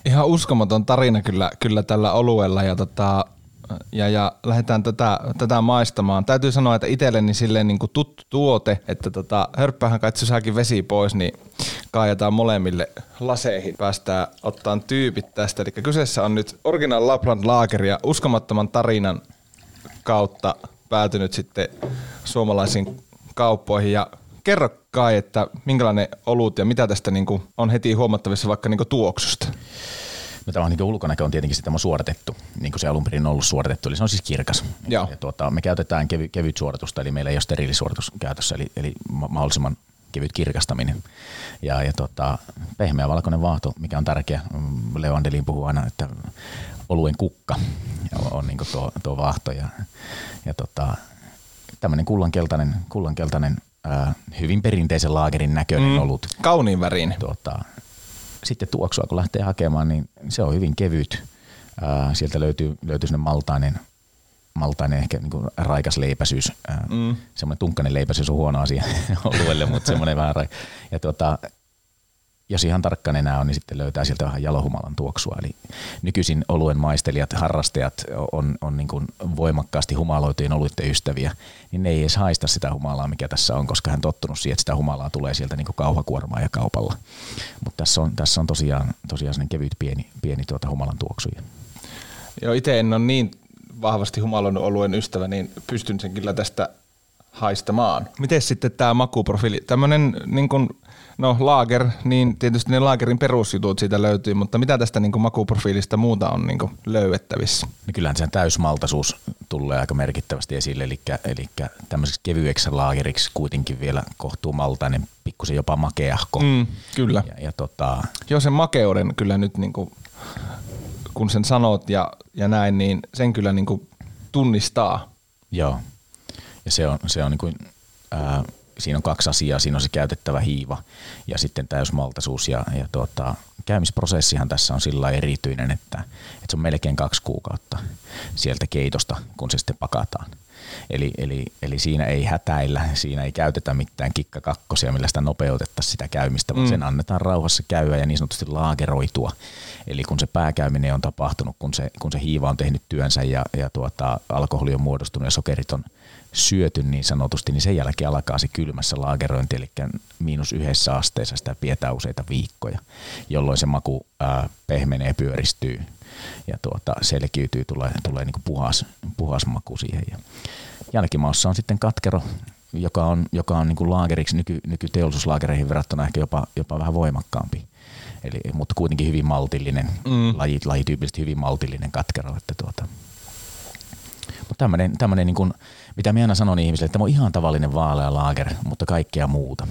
Ihan uskomaton tarina kyllä, kyllä tällä oluella ja tota, ja, ja lähdetään tätä, tätä maistamaan. Täytyy sanoa, että itselleni silleen niin kuin tuttu tuote, että tota, hörppähän kai saakin vesi pois, niin kaajataan molemmille laseihin. Päästään ottaan tyypit tästä. Eli kyseessä on nyt Original Lapland Lager ja uskomattoman tarinan kautta päätynyt sitten suomalaisiin kauppoihin. Ja kerro kai, että minkälainen olut ja mitä tästä niin kuin on heti huomattavissa vaikka niin kuin tuoksusta? No tämä on niin ulkonäkö on tietenkin sitä suoritettu, niin kuin se alun perin on ollut suoritettu, eli se on siis kirkas. Joo. Ja tuota, me käytetään kevy, kevyt suoritusta, eli meillä ei ole steriilisuoritus käytössä, eli, eli mahdollisimman kevyt kirkastaminen. Ja, ja tota, pehmeä valkoinen vaahto, mikä on tärkeä. Mm, Leo Andelin puhuu aina, että oluen kukka on, on niin tuo, tuo vaahto. Ja, ja tota, tämmöinen kullankeltainen, kullankeltainen ää, hyvin perinteisen laagerin näköinen mm, olut. Kauniin värin. Tuota, sitten tuoksua kun lähtee hakemaan, niin se on hyvin kevyt. sieltä löytyy, löytyy sinne maltainen, maltainen ehkä niin kuin raikas leipäisyys. mm. Semmoinen tunkkainen leipäisyys on huono asia oluelle, mutta semmoinen vähän ra- ja tuota, jos ihan tarkkaan enää on, niin sitten löytää sieltä vähän jalohumalan tuoksua. Eli nykyisin oluen maistelijat, harrastajat on, on niin kuin voimakkaasti humaloitujen oluiden ystäviä, niin ne ei edes haista sitä humalaa, mikä tässä on, koska hän tottunut siihen, että sitä humalaa tulee sieltä niin kuin kauhakuormaa ja kaupalla. Mutta tässä on, tässä on tosiaan, tosiaan kevyt pieni, pieni tuota humalan tuoksuja. Joo, itse en ole niin vahvasti humaloinut oluen ystävä, niin pystyn sen kyllä tästä haistamaan. Miten sitten tämä makuprofiili? Tämmöinen niin kuin No laager, niin tietysti ne laagerin perusjutut siitä löytyy, mutta mitä tästä niin makuprofiilista muuta on niin löydettävissä? No kyllähän sen täysmaltaisuus tulee aika merkittävästi esille, eli, eli tämmöiseksi kevyeksi laageriksi kuitenkin vielä kohtuu maltainen, pikkusen jopa makeahko. Mm, kyllä. Ja, ja tota... Joo, sen makeuden kyllä nyt niin kuin, kun sen sanot ja, ja näin, niin sen kyllä niin tunnistaa. Joo, ja se on, se on niin kuin, ää, siinä on kaksi asiaa, siinä on se käytettävä hiiva ja sitten täysmaltaisuus ja, ja tuota, käymisprosessihan tässä on sillä erityinen, että, että se on melkein kaksi kuukautta sieltä keitosta, kun se sitten pakataan. Eli, eli, eli siinä ei hätäillä, siinä ei käytetä mitään kikkakakkosia, millä sitä nopeutettaisiin sitä käymistä, vaan mm. sen annetaan rauhassa käyä ja niin sanotusti laageroitua. Eli kun se pääkäyminen on tapahtunut, kun se, kun se hiiva on tehnyt työnsä ja, ja tuota, alkoholi on muodostunut ja sokerit on syöty niin sanotusti, niin sen jälkeen alkaa se kylmässä laagerointi, eli miinus yhdessä asteessa sitä pidetään useita viikkoja, jolloin se maku ää, pehmenee, pyöristyy ja tuota, selkiytyy, tulee, tulee niin puhas, puhas maku siihen. Ja jälkimaussa on sitten katkero, joka on, joka on niin kuin laageriksi nyky, nykyteollisuuslaagereihin verrattuna ehkä jopa, jopa vähän voimakkaampi. Eli, mutta kuitenkin hyvin maltillinen, mm. lajit, lajityypillisesti hyvin maltillinen katkero. Että tuota. Mutta tämmöinen, tämmöinen niin kuin, mitä minä aina sanon ihmisille, että tämä on ihan tavallinen vaalea laager, mutta kaikkea muuta.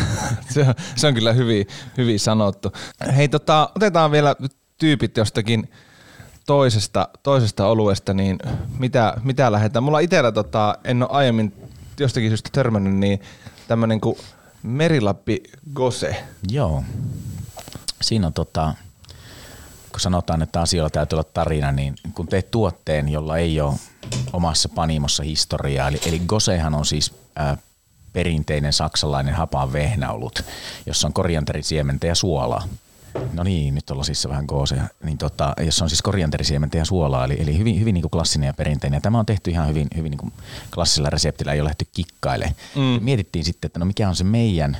se, on, se on kyllä hyvin, hyvin sanottu. Hei, tota, otetaan vielä tyypit jostakin toisesta, toisesta oluesta, niin mitä, mitä lähdetään? Mulla itsellä tota, en ole aiemmin jostakin syystä törmännyt, niin tämmöinen kuin Merilappi Gose. Joo. Siinä on tota, kun sanotaan, että asioilla täytyy olla tarina, niin kun teet tuotteen, jolla ei ole omassa panimossa historiaa, eli, eli Gosehan on siis ää, perinteinen saksalainen hapaan vehnäolut, jossa on korianterisiementä ja suolaa. No niin, nyt ollaan siis vähän koosea. Niin tota, jossa on siis korianterisiementä ja suolaa, eli, eli hyvin, hyvin niin kuin klassinen ja perinteinen. Ja tämä on tehty ihan hyvin, hyvin niin kuin klassisella reseptillä, ei ole lähty kikkaille. Mm. Mietittiin sitten, että no mikä on se meidän,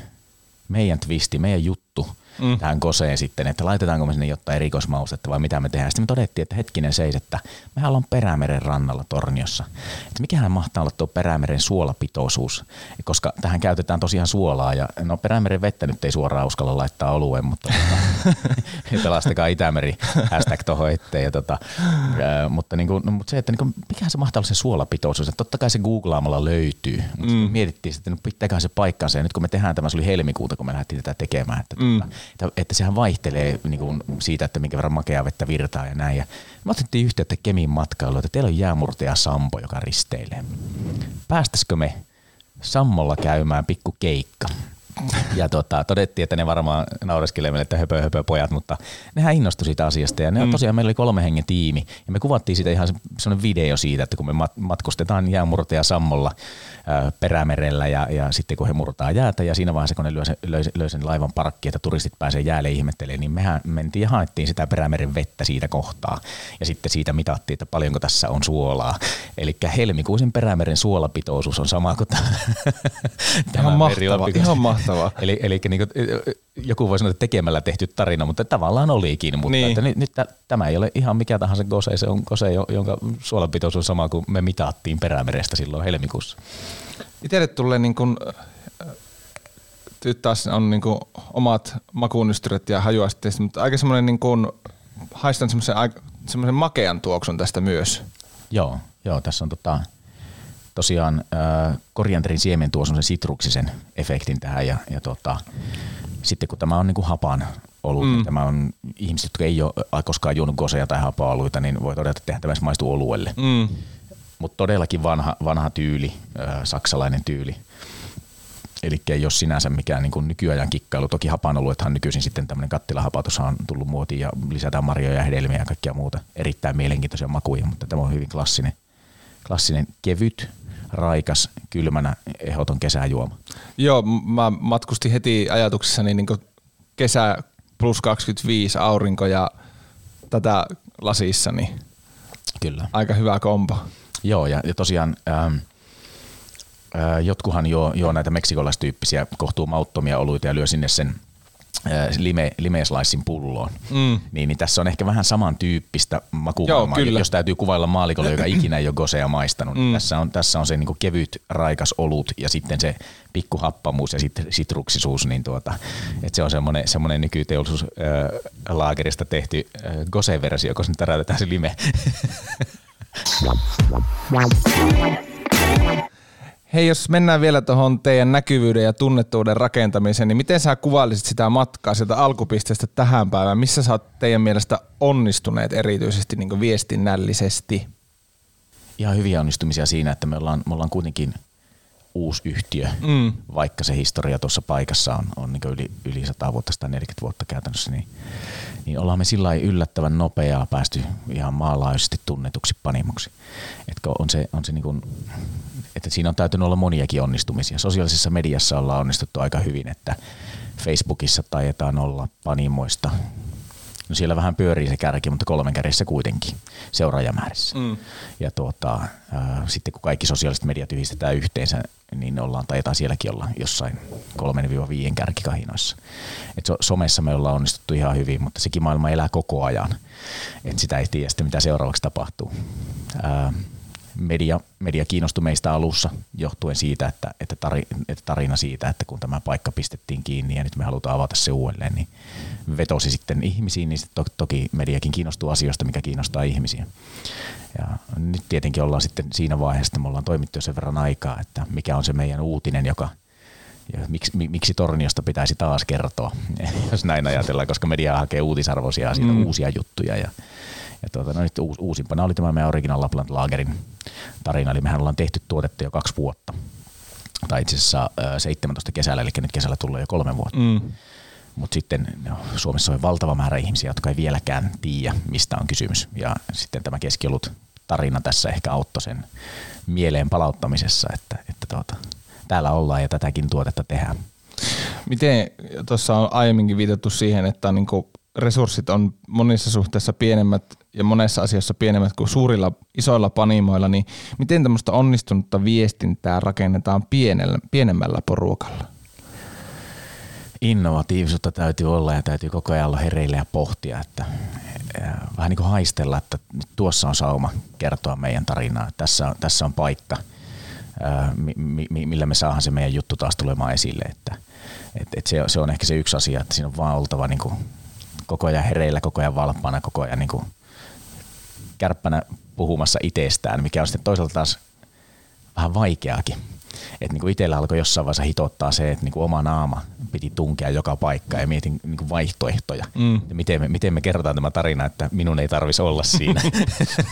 meidän twisti, meidän juttu – mm. tähän koseen sitten, että laitetaanko me sinne jotain erikoismaustetta vai mitä me tehdään. Sitten me todettiin, että hetkinen seis, että mehän ollaan Perämeren rannalla Torniossa. Että mikähän mahtaa olla tuo Perämeren suolapitoisuus, koska tähän käytetään tosiaan suolaa ja no Perämeren vettä nyt ei suoraan uskalla laittaa olueen, mutta tota, pelastakaa Itämeri hashtag tuohon eteen. Ja tota, ää, mutta, niin kuin, no, mutta se, että niin kuin, mikähän se mahtaa olla se suolapitoisuus, että totta kai se googlaamalla löytyy, mutta mm. mietittiin sitten, että no, pitääkään se paikkaansa ja nyt kun me tehdään tämä, se oli helmikuuta, kun me lähdettiin tätä tekemään, että, mm. että, että sehän vaihtelee niin kuin siitä, että minkä verran makeaa vettä virtaa ja näin. Ja me otettiin yhteyttä Kemin matkailuun, että teillä on jäämurtaja Sampo, joka risteilee. Päästäisikö me Sammolla käymään pikku keikka? Ja tota, todettiin, että ne varmaan naureskelee meille, että höpö, höpö pojat, mutta nehän innostui siitä asiasta. Ja ne mm. tosiaan meillä oli kolme hengen tiimi. Ja me kuvattiin siitä ihan sellainen video siitä, että kun me matkustetaan jäämurtaja Sammolla Perämerellä ja, ja sitten kun he murtaa jäätä ja siinä vaiheessa kun ne löi sen, löi, löi sen laivan parkki, että turistit pääsee jäälle ihmettelemään, niin mehän mentiin ja haettiin sitä Perämeren vettä siitä kohtaa ja sitten siitä mitattiin, että paljonko tässä on suolaa. Eli helmikuisen Perämeren suolapitoisuus on sama kuin tämä ihan mahtava, ihan mahtavaa. eli, eli niin kuin, joku voi sanoa, että tekemällä tehty tarina, mutta tavallaan olikin, mutta niin. että nyt, nyt tämä ei ole ihan mikä tahansa kose, se on kose, jonka suolapitoisuus on sama kuin me mitattiin Perämerestä silloin helmikuussa. Itselle tulee niin kuin, taas on niin kuin omat makuunystyret ja hajuasteet, mutta aika semmoinen niin kuin, haistan semmoisen, semmoisen makean tuoksun tästä myös. Joo, joo tässä on tota, tosiaan äh, korianterin siemen tuo semmoisen sitruksisen efektin tähän ja, ja tota, sitten kun tämä on niin kuin hapan olut, mm. niin tämä on ihmiset, jotka ei ole koskaan juonut goseja tai hapa-oluita, niin voi todeta, että tämä maistuu oluelle. Mm. Mutta todellakin vanha, vanha tyyli, äh, saksalainen tyyli. Eli ei ole sinänsä mikään niin kuin nykyajan kikkailu. Toki hapanoluethan nykyisin sitten tämmöinen kattilahapatus on tullut muotiin ja lisätään marjoja ja hedelmiä ja kaikkia muuta. Erittäin mielenkiintoisia makuja, mutta tämä on hyvin klassinen, klassinen kevyt, raikas, kylmänä, ehdoton kesäjuoma. Joo, mä matkustin heti ajatuksessani niin kesä plus 25 aurinko ja tätä lasissa, niin Kyllä. aika hyvä kompo. Joo, ja, ja tosiaan ähm, äh, jotkuhan jo, jo näitä meksikolaistyyppisiä kohtuu mauttomia oluita ja lyö sinne sen lime, limeeslaissin pulloon. Mm. Niin, niin, tässä on ehkä vähän samantyyppistä makuvaimaa, jos täytyy kuvailla maalikolle, joka ikinä ei ole gosea maistanut. Niin mm. tässä, on, tässä on se niin kevyt, raikas olut ja sitten se pikkuhappamuus ja sitten sitruksisuus. Niin tuota, että se on semmoinen, semmoinen nykyteollisuuslaagerista äh, tehty äh, gose-versio, koska nyt täräytetään se lime. Hei, jos mennään vielä tuohon teidän näkyvyyden ja tunnettuuden rakentamiseen, niin miten sä kuvailisit sitä matkaa sieltä alkupisteestä tähän päivään? Missä sä oot teidän mielestä onnistuneet erityisesti niin viestinnällisesti? Ihan hyviä onnistumisia siinä, että me ollaan, me ollaan kuitenkin uusi yhtiö, mm. vaikka se historia tuossa paikassa on, on niin yli, yli 100 vuotta, 140 vuotta käytännössä, niin, niin ollaan me sillä yllättävän nopeaa päästy ihan maalaisesti tunnetuksi panimoksi. Etkö on se, on se niin kuin, että siinä on täytynyt olla moniakin onnistumisia. Sosiaalisessa mediassa ollaan onnistuttu aika hyvin, että Facebookissa taidetaan olla panimoista No siellä vähän pyörii se kärki, mutta kolmen kärjessä kuitenkin seuraajamäärissä. Mm. Ja tuota, ää, sitten kun kaikki sosiaaliset mediat yhdistetään yhteensä, niin ollaan, taitaa sielläkin olla jossain 3-5 kärkikahinoissa. Et so, somessa me ollaan onnistuttu ihan hyvin, mutta sekin maailma elää koko ajan. Et sitä ei tiedä sitten, mitä seuraavaksi tapahtuu. Ää, media, media kiinnostui meistä alussa johtuen siitä, että, että, tari, että tarina siitä, että kun tämä paikka pistettiin kiinni ja nyt me halutaan avata se uudelleen, niin vetosi sitten ihmisiin, niin to, toki mediakin kiinnostuu asioista, mikä kiinnostaa ihmisiä. Ja nyt tietenkin ollaan sitten siinä vaiheessa, että me ollaan toimittu jo sen verran aikaa, että mikä on se meidän uutinen, joka ja miksi, miksi Torniosta pitäisi taas kertoa, jos näin ajatellaan, koska media hakee uutisarvoisia asioita, mm. uusia juttuja ja ja tuota, no nyt uusimpana oli tämä meidän Original Lapland Lagerin tarina, eli mehän ollaan tehty tuotetta jo kaksi vuotta. Tai itse asiassa 17 kesällä, eli nyt kesällä tulee jo kolme vuotta. Mm. Mutta sitten no, Suomessa on valtava määrä ihmisiä, jotka ei vieläkään tiedä, mistä on kysymys. Ja sitten tämä keskiolut tarina tässä ehkä auttoi sen mieleen palauttamisessa, että, että tuota, täällä ollaan ja tätäkin tuotetta tehdään. Miten tuossa on aiemminkin viitattu siihen, että on niin resurssit on monissa suhteissa pienemmät ja monessa asiassa pienemmät kuin suurilla isoilla panimoilla, niin miten tämmöistä onnistunutta viestintää rakennetaan pienellä, pienemmällä porukalla? Innovatiivisuutta täytyy olla ja täytyy koko ajan olla hereillä ja pohtia, että vähän niin kuin haistella, että tuossa on sauma kertoa meidän tarinaa. Tässä on, tässä on paikka, millä me saadaan se meidän juttu taas tulemaan esille. Että, et, et se, se on ehkä se yksi asia, että siinä on vaan oltava niin kuin koko ajan hereillä, koko ajan valppaana, koko ajan niin kuin kärppänä puhumassa itsestään, mikä on sitten toisaalta taas vähän vaikeakin että niin itsellä alkoi jossain vaiheessa hitottaa se, että niin kuin oma naama piti tunkea joka paikka ja mietin niin kuin vaihtoehtoja. Mm. Miten, me, miten me kerrotaan tämä tarina, että minun ei tarvitsisi olla siinä.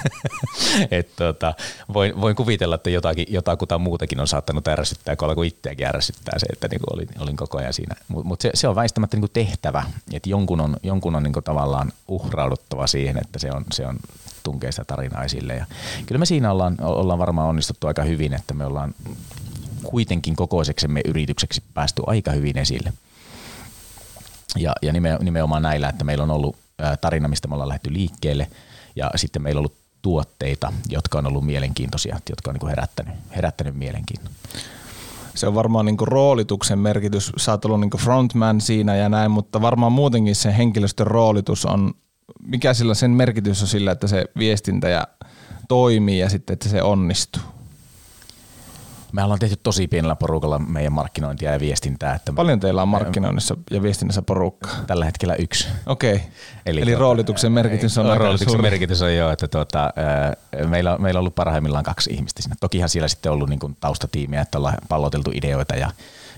Et, tota, voin, voin, kuvitella, että jotakin, jotakuta muutakin on saattanut ärsyttää, kun alkoi itseäkin ärsyttää se, että niin kuin olin, olin koko ajan siinä. Mutta mut se, se, on väistämättä niin kuin tehtävä, että jonkun on, jonkun on niin kuin tavallaan uhrauduttava siihen, että se on, se on tunkee sitä tarinaa esille. Ja kyllä me siinä ollaan, ollaan varmaan onnistuttu aika hyvin, että me ollaan kuitenkin kokoiseksemme yritykseksi päästy aika hyvin esille. Ja, ja nimenomaan näillä, että meillä on ollut tarina, mistä me ollaan lähdetty liikkeelle ja sitten meillä on ollut tuotteita, jotka on ollut mielenkiintoisia, jotka on niin herättänyt, herättänyt mielenkiinnon. Se on varmaan niin roolituksen merkitys. Sä oot ollut niin frontman siinä ja näin, mutta varmaan muutenkin se henkilöstön roolitus on, mikä sillä sen merkitys on sillä, että se viestintä ja toimii ja sitten, että se onnistuu? Me ollaan tehty tosi pienellä porukalla meidän markkinointia ja viestintää. Että Paljon teillä on markkinoinnissa ja viestinnässä porukkaa? Tällä hetkellä yksi. Okei, okay. eli, eli tuota, roolituksen merkitys on Roolituksen suuri. merkitys on jo, että tuota, meillä, meillä on ollut parhaimmillaan kaksi ihmistä siinä. Tokihan siellä sitten ollut niin taustatiimiä, että ollaan palloteltu ideoita ja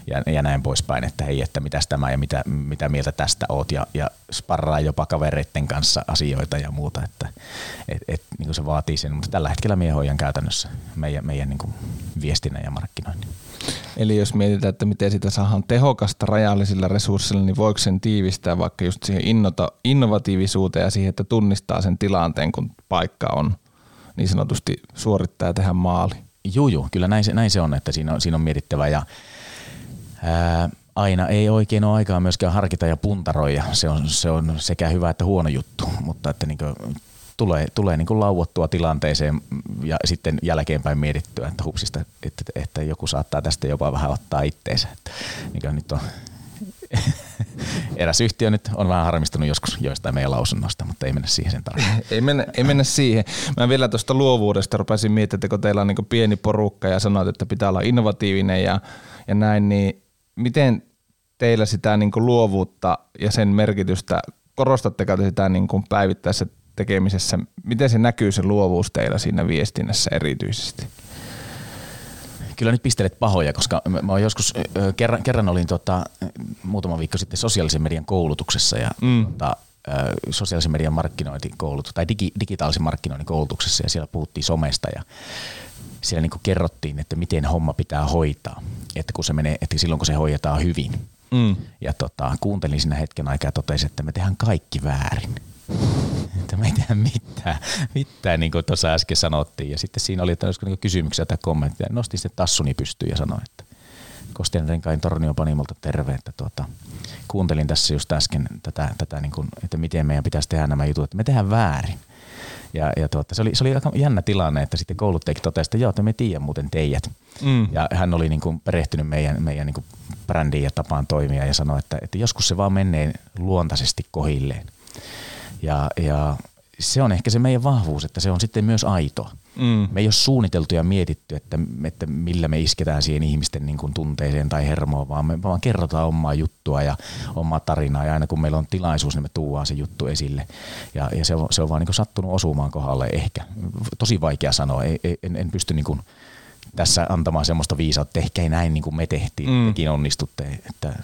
ja, ja näin poispäin, että hei, että mitäs tämä ja mitä, mitä mieltä tästä oot ja, ja sparraa jopa kavereiden kanssa asioita ja muuta, että et, et, niin kuin se vaatii sen, mutta tällä hetkellä mie hoidan käytännössä meidän, meidän niin kuin viestinnän ja markkinoinnin. Eli jos mietitään, että miten sitä saadaan tehokasta rajallisilla resursseilla, niin voiko sen tiivistää vaikka just siihen innota, innovatiivisuuteen ja siihen, että tunnistaa sen tilanteen, kun paikka on niin sanotusti suorittaa ja tehdä maali? Juu, juu kyllä näin se, näin se on, että siinä on, siinä on mietittävä ja ää, aina ei oikein ole aikaa myöskään harkita ja puntaroida. Se on, se on sekä hyvä että huono juttu, mutta että niin kuin tulee, tulee niin kuin lauottua tilanteeseen ja sitten jälkeenpäin mietittyä, että hupsista, että, että joku saattaa tästä jopa vähän ottaa itteensä. Että, niin nyt on eräs yhtiö nyt on vähän harmistunut joskus joistain meidän lausunnosta, mutta ei mennä siihen sen tarkemmin. ei, mennä, ei mennä siihen. Mä vielä tuosta luovuudesta rupesin miettimään, että kun teillä on niin pieni porukka ja sanoit, että pitää olla innovatiivinen ja, ja näin, niin miten teillä sitä niin kuin luovuutta ja sen merkitystä, korostatteko te sitä niin kuin päivittäisessä tekemisessä, miten se näkyy se luovuus teillä siinä viestinnässä erityisesti? Kyllä nyt pistelet pahoja, koska mä, mä joskus kerran, kerran olin tota, muutama viikko sitten sosiaalisen median koulutuksessa ja mm. tota, sosiaalisen median markkinointikoulutus tai digi, digitaalisen markkinoinnin koulutuksessa ja siellä puhuttiin somesta ja siellä niin kerrottiin, että miten homma pitää hoitaa, että, kun se menee, että silloin kun se hoidetaan hyvin. Mm. Ja tota, kuuntelin siinä hetken aikaa ja totesin, että me tehdään kaikki väärin. Että me ei tehdä mitään, mitään niin kuin tuossa äsken sanottiin. Ja sitten siinä oli että niin kysymyksiä tai kommentteja. Nostin sitten tassuni pystyyn ja sanoin, että Kostian Renkain Tornio Panimolta terve, että tuota, kuuntelin tässä just äsken tätä, tätä niin kuin, että miten meidän pitäisi tehdä nämä jutut, että me tehdään väärin. Ja, ja tuota, se, oli, se oli aika jännä tilanne, että sitten kouluttajakin totesi, että joo, että me tiedän muuten teidät. Mm. Ja hän oli niin kuin perehtynyt meidän, meidän niin kuin brändiin ja tapaan toimia ja sanoi, että, että joskus se vaan menee luontaisesti kohilleen. Ja, ja se on ehkä se meidän vahvuus, että se on sitten myös aito. Mm. Me ei ole suunniteltu ja mietitty, että, että millä me isketään siihen ihmisten niin kuin tunteeseen tai hermoon, vaan me vaan kerrotaan omaa juttua ja omaa tarinaa ja aina kun meillä on tilaisuus, niin me tuuaan se juttu esille. Ja, ja se, on, se on vaan niin kuin sattunut osumaan kohdalle ehkä. Tosi vaikea sanoa, ei, en, en pysty niin kuin tässä antamaan semmoista viisautta, että ehkä ei näin niin kuin me tehtiin, mm. tekin onnistutte. Että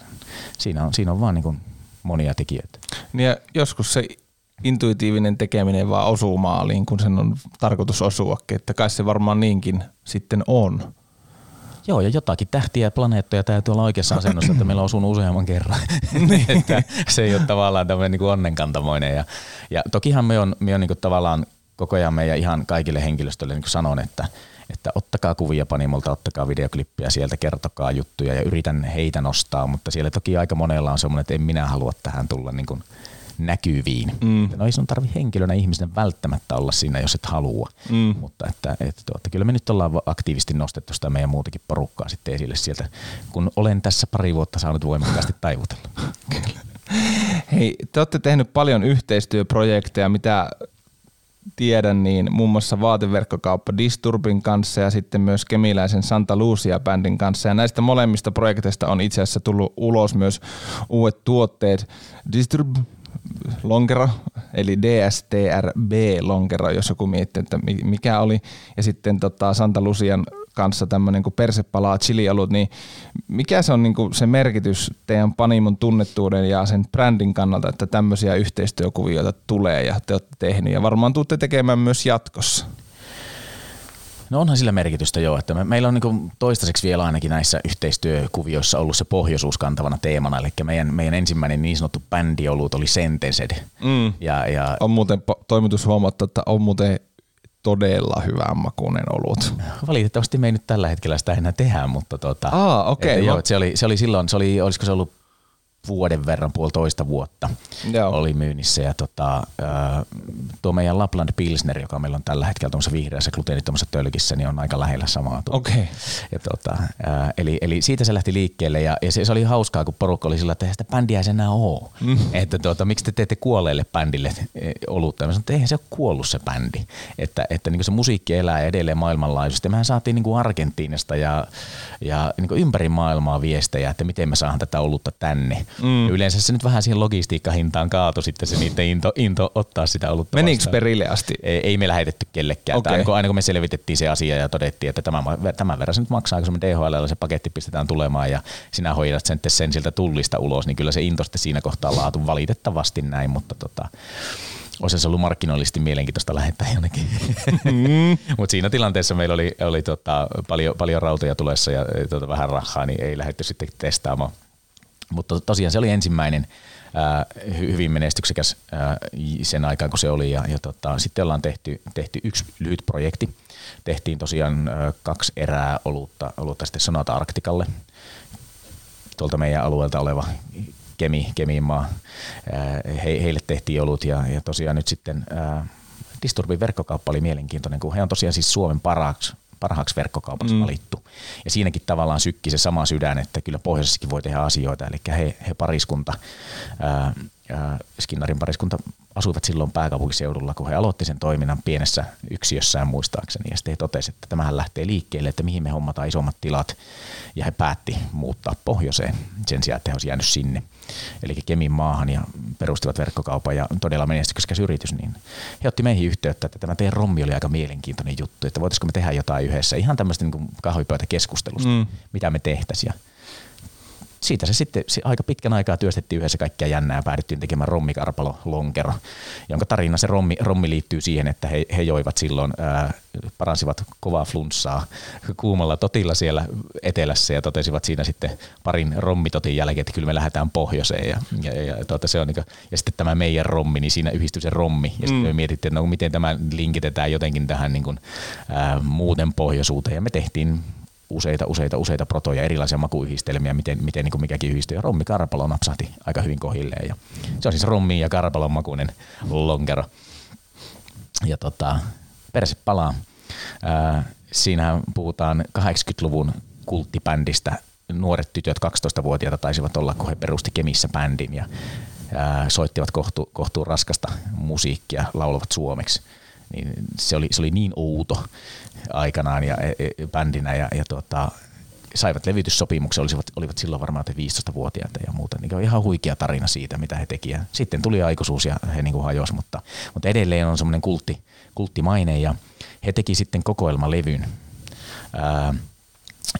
siinä, on, siinä on vaan niin kuin monia tekijöitä. Niin ja joskus se intuitiivinen tekeminen vaan osuu maaliin, kun sen on tarkoitus osuakin, että kai se varmaan niinkin sitten on. Joo, ja jotakin tähtiä ja planeettoja täytyy olla oikeassa asennossa, että meillä on osunut useamman kerran. Niin. että se ei ole tavallaan tämmöinen niin onnenkantamoinen. Ja, ja tokihan me on, me on niin kuin tavallaan koko ajan meidän ihan kaikille henkilöstölle niin kuin sanon, että, että ottakaa kuvia Panimolta, ottakaa videoklippiä sieltä, kertokaa juttuja ja yritän heitä nostaa, mutta siellä toki aika monella on semmoinen, että en minä halua tähän tulla niin kuin näkyviin. Mm. No ei sun tarvi henkilönä ihmisen välttämättä olla siinä, jos et halua. Mm. Mutta että, että tuota, kyllä me nyt ollaan aktiivisesti nostettu sitä meidän muutakin porukkaa sitten esille sieltä, kun olen tässä pari vuotta saanut voimakkaasti taivutella. Hei, te olette tehnyt paljon yhteistyöprojekteja, mitä tiedän, niin muun muassa vaateverkkokauppa Disturbin kanssa ja sitten myös kemiläisen Santa Lucia-bändin kanssa. Ja näistä molemmista projekteista on itse asiassa tullut ulos myös uudet tuotteet. Disturb lonkero, eli DSTRB lonkero, jos joku miettii, että mikä oli. Ja sitten tota Santa Lucian kanssa tämmöinen kuin persepalaa chilialut, niin mikä se on niin kuin se merkitys teidän Panimon tunnettuuden ja sen brändin kannalta, että tämmöisiä yhteistyökuvioita tulee ja te olette tehneet ja varmaan tuutte tekemään myös jatkossa? No onhan sillä merkitystä jo, että me, meillä on niin toistaiseksi vielä ainakin näissä yhteistyökuvioissa ollut se pohjoisuus kantavana teemana, eli meidän, meidän ensimmäinen niin sanottu bändiolut oli Sentenced. Mm. Ja, ja, on muuten toimitus huomattu, että on muuten todella hyvän makuinen olut. Valitettavasti me ei nyt tällä hetkellä sitä enää tehdä, mutta tota, Aa, okay, että, joo, se, oli, se oli silloin, se oli, olisiko se ollut vuoden verran, puolitoista vuotta Joo. oli myynnissä. Ja tota, tuo meidän Lapland Pilsner, joka meillä on tällä hetkellä tuossa vihreässä gluteenittomassa tölkissä, niin on aika lähellä samaa. Okay. Ja tota, eli, eli, siitä se lähti liikkeelle ja, ja se, se, oli hauskaa, kun porukka oli sillä, että eihän sitä bändiä ei enää ole. Mm. Että tuota, miksi te teette kuolleille bändille e, olutta? Mä sanoin, että eihän se ole kuollut se bändi. Että, että niin se musiikki elää edelleen maailmanlaajuisesti. Mehän saatiin niin kuin Argentiinasta ja, ja niin kuin ympäri maailmaa viestejä, että miten me saadaan tätä olutta tänne. Mm. Yleensä se nyt vähän siihen logistiikkahintaan kaatu sitten se niiden into, into ottaa sitä olutta Menikö perille asti? Ei, ei me lähetetty kellekään. Okay. Aina, kun, aina kun me selvitettiin se asia ja todettiin, että tämän, tämän verran se nyt maksaa, kun se DHL se paketti pistetään tulemaan ja sinä hoidat sen, sen siltä tullista ulos, niin kyllä se into sitten siinä kohtaa laatu valitettavasti näin, mutta tota, olisi se ollut markkinoillisesti mielenkiintoista lähettää jonnekin. Mm. Mutta siinä tilanteessa meillä oli, oli tota, paljon, paljon rautoja tulessa ja tota, vähän rahaa, niin ei lähdetty sitten testaamaan. Mutta tosiaan se oli ensimmäinen ää, hyvin menestyksekäs ää, sen aikaan, kun se oli. Ja, ja tota, sitten ollaan tehty, tehty yksi lyhyt projekti. Tehtiin tosiaan ää, kaksi erää olutta, olutta sitten Sonata Arktikalle, tuolta meidän alueelta oleva Kemi, Kemiinmaa. He, heille tehtiin olut ja, ja tosiaan nyt sitten ää, Disturbin verkkokauppa oli mielenkiintoinen, kun he on tosiaan siis Suomen parhaaksi parhaaksi verkkokaupaksi mm. valittu. Ja siinäkin tavallaan sykki se sama sydän, että kyllä pohjoisessakin voi tehdä asioita. Eli he, he pariskunta, ää, ää, Skinnarin pariskunta asuivat silloin pääkaupunkiseudulla, kun he aloitti sen toiminnan pienessä yksiössään muistaakseni. Ja sitten he totesivat, että tämähän lähtee liikkeelle, että mihin me hommataan isommat tilat. Ja he päätti muuttaa pohjoiseen sen sijaan, että he olisivat jäänyt sinne. Eli Kemin maahan ja perustivat verkkokaupan ja todella menestyksekäs yritys. Niin he otti meihin yhteyttä, että tämä teidän rommi oli aika mielenkiintoinen juttu, että voitaisiko me tehdä jotain yhdessä. Ihan tämmöistä niin kahvipöytäkeskustelusta, mm. mitä me tehtäisiin siitä se sitten se aika pitkän aikaa työstettiin yhdessä kaikkia jännää. Ja päädyttiin tekemään rommikarpalo lonkero, jonka tarina se rommi, rommi liittyy siihen, että he, he joivat silloin, ää, paransivat kovaa flunssaa kuumalla totilla siellä etelässä ja totesivat siinä sitten parin rommitotin jälkeen, että kyllä me lähdetään pohjoiseen ja, ja, ja, tuota, se on niin kuin, ja sitten tämä meidän rommi, niin siinä yhdistyi se rommi. Ja sitten mm. me mietittiin, että no, miten tämä linkitetään jotenkin tähän niin kuin, ää, muuten pohjoisuuteen. Ja me tehtiin useita, useita, useita protoja, erilaisia makuyhdistelmiä, miten, miten niin mikäkin yhdistyy. Rommi karpalo napsahti aika hyvin kohilleen. Ja se on siis rommi ja karpalon makuinen lonkero. Ja tota, perse palaa. Ää, siinä puhutaan 80-luvun kulttibändistä. Nuoret tytöt, 12-vuotiaita taisivat olla, kun he perusti Kemissä bändin ja ää, soittivat kohtu, kohtuun raskasta musiikkia, laulavat suomeksi niin se oli, se oli niin outo aikanaan ja e, e, bändinä ja, ja tuota, saivat levytyssopimuksen, olisivat, olivat silloin varmaan 15-vuotiaita ja muuta. Niin on ihan huikea tarina siitä, mitä he tekivät. Sitten tuli aikuisuus ja he niin hajosi, mutta, mutta edelleen on semmoinen kultti, kulttimaine ja he teki sitten kokoelmalevyn. Ää,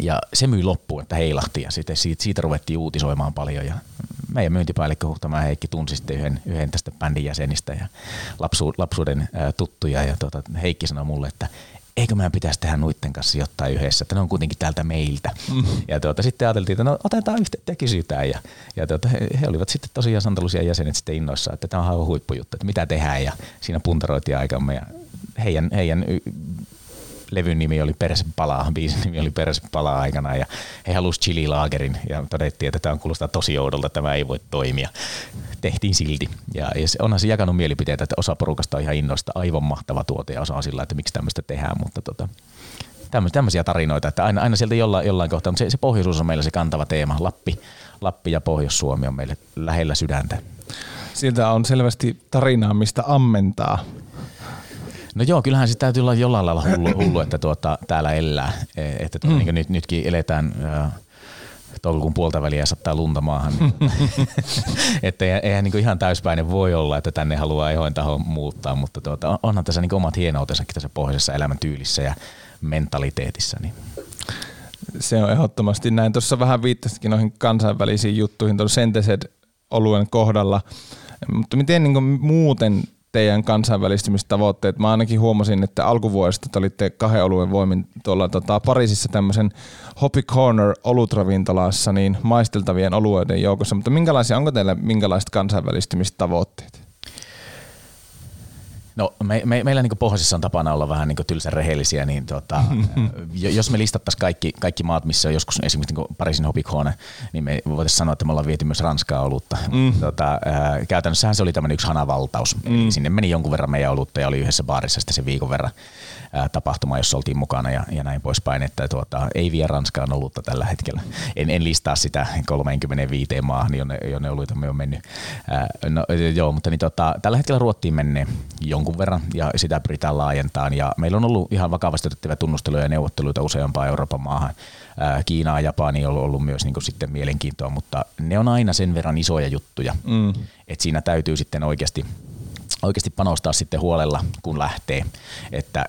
ja se myi loppuun, että heilahti ja sitten siitä, siitä ruvettiin uutisoimaan paljon ja meidän myyntipäällikkö Huhtamaa Heikki tunsi sitten yhden, yhden tästä bändin jäsenistä ja lapsu, lapsuuden ää, tuttuja ja tuota, Heikki sanoi mulle, että eikö meidän pitäisi tehdä nuitten kanssa jotain yhdessä, että ne on kuitenkin täältä meiltä. Mm. Ja tuota, sitten ajateltiin, että no otetaan yhteyttä ja kysytään. Ja, ja tuota, he, he, olivat sitten tosiaan Santalusia jäsenet sitten innoissaan, että tämä on aivan huippujuttu, että mitä tehdään ja siinä puntaroitiin aikamme ja heidän, heidän levyn nimi oli Perse palaa, biisin nimi oli Perse palaa aikana ja he halusivat chili laagerin ja todettiin, että tämä kuulostaa tosi oudolta, tämä ei voi toimia. Tehtiin silti ja, ja se, onhan se jakanut mielipiteitä, että osa porukasta on ihan innoista, aivan mahtava tuote ja osa on sillä, että miksi tämmöistä tehdään, mutta tota, tämmöisiä tarinoita, että aina, aina sieltä jollain, jollain kohtaa, mutta se, se pohjoisuus on meillä se kantava teema. Lappi, Lappi ja Pohjois-Suomi on meille lähellä sydäntä. Siltä on selvästi tarinaa, mistä ammentaa. No joo, kyllähän se täytyy olla jollain lailla hullu, hullu että tuota, täällä elää. E, että tuota, mm. niin nyt, nytkin eletään äh, toukokuun puolta väliä sattaa lunta maahan. että eihän niin ihan täyspäinen voi olla, että tänne haluaa ehoin taho muuttaa, mutta tuota, onhan tässä niin omat hienoutensakin tässä pohjoisessa elämäntyylissä ja mentaliteetissa. Niin. Se on ehdottomasti näin. Tuossa vähän viittasikin noihin kansainvälisiin juttuihin tuon Sentesed oluen kohdalla. Mutta miten niin muuten teidän kansainvälistymistavoitteet? Mä ainakin huomasin, että alkuvuodesta te olitte kahden oluen voimin tuolla tota, Pariisissa tämmöisen Hoppy Corner olutravintolassa niin maisteltavien olueiden joukossa, mutta minkälaisia, onko teillä minkälaiset kansainvälistymistavoitteet? No me, me, meillä niin pohjoisessa on tapana olla vähän niin tylsän rehellisiä, niin tota, jos me listattaisiin kaikki, kaikki maat, missä on joskus esimerkiksi niin Pariisin Hopikhone, niin me voitaisiin sanoa, että me ollaan viety myös Ranskaa olutta. Mm. Tota, äh, käytännössähän se oli tämmöinen yksi hanavaltaus. Mm. Sinne meni jonkun verran meidän olutta ja oli yhdessä baarissa sitten se viikon verran tapahtuma, jossa oltiin mukana ja, ja näin poispäin, että tuota, ei vie Ranskaan olutta tällä hetkellä. En, en listaa sitä 35 maahan, jonne, jonne me on mennyt. Ää, no, joo, mutta niin tota, tällä hetkellä Ruottiin menee jonkun verran ja sitä pyritään laajentamaan ja meillä on ollut ihan vakavasti otettavia tunnusteluja ja neuvotteluita useampaan Euroopan maahan. Kiinaa ja Japani on ollut myös niin sitten mielenkiintoa, mutta ne on aina sen verran isoja juttuja, mm. että siinä täytyy sitten oikeasti oikeasti panostaa sitten huolella, kun lähtee. Että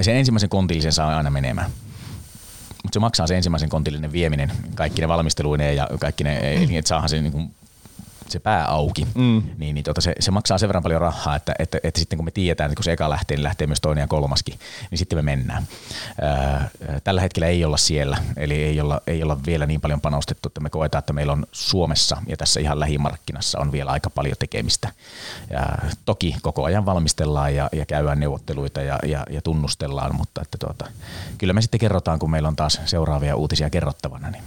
sen ensimmäisen kontillisen saa aina menemään. Mutta se maksaa se ensimmäisen kontillinen vieminen, kaikki ne valmisteluineen ja kaikki ne, että saahan se niin se pää auki, mm. niin, niin tota, se, se, maksaa sen verran paljon rahaa, että, että, että sitten kun me tiedetään, että kun se eka lähtee, niin lähtee myös toinen ja kolmaskin, niin sitten me mennään. Ää, tällä hetkellä ei olla siellä, eli ei olla, ei olla vielä niin paljon panostettu, että me koetaan, että meillä on Suomessa ja tässä ihan lähimarkkinassa on vielä aika paljon tekemistä. Ja toki koko ajan valmistellaan ja, ja käydään neuvotteluita ja, ja, ja tunnustellaan, mutta että tuota, kyllä me sitten kerrotaan, kun meillä on taas seuraavia uutisia kerrottavana. Niin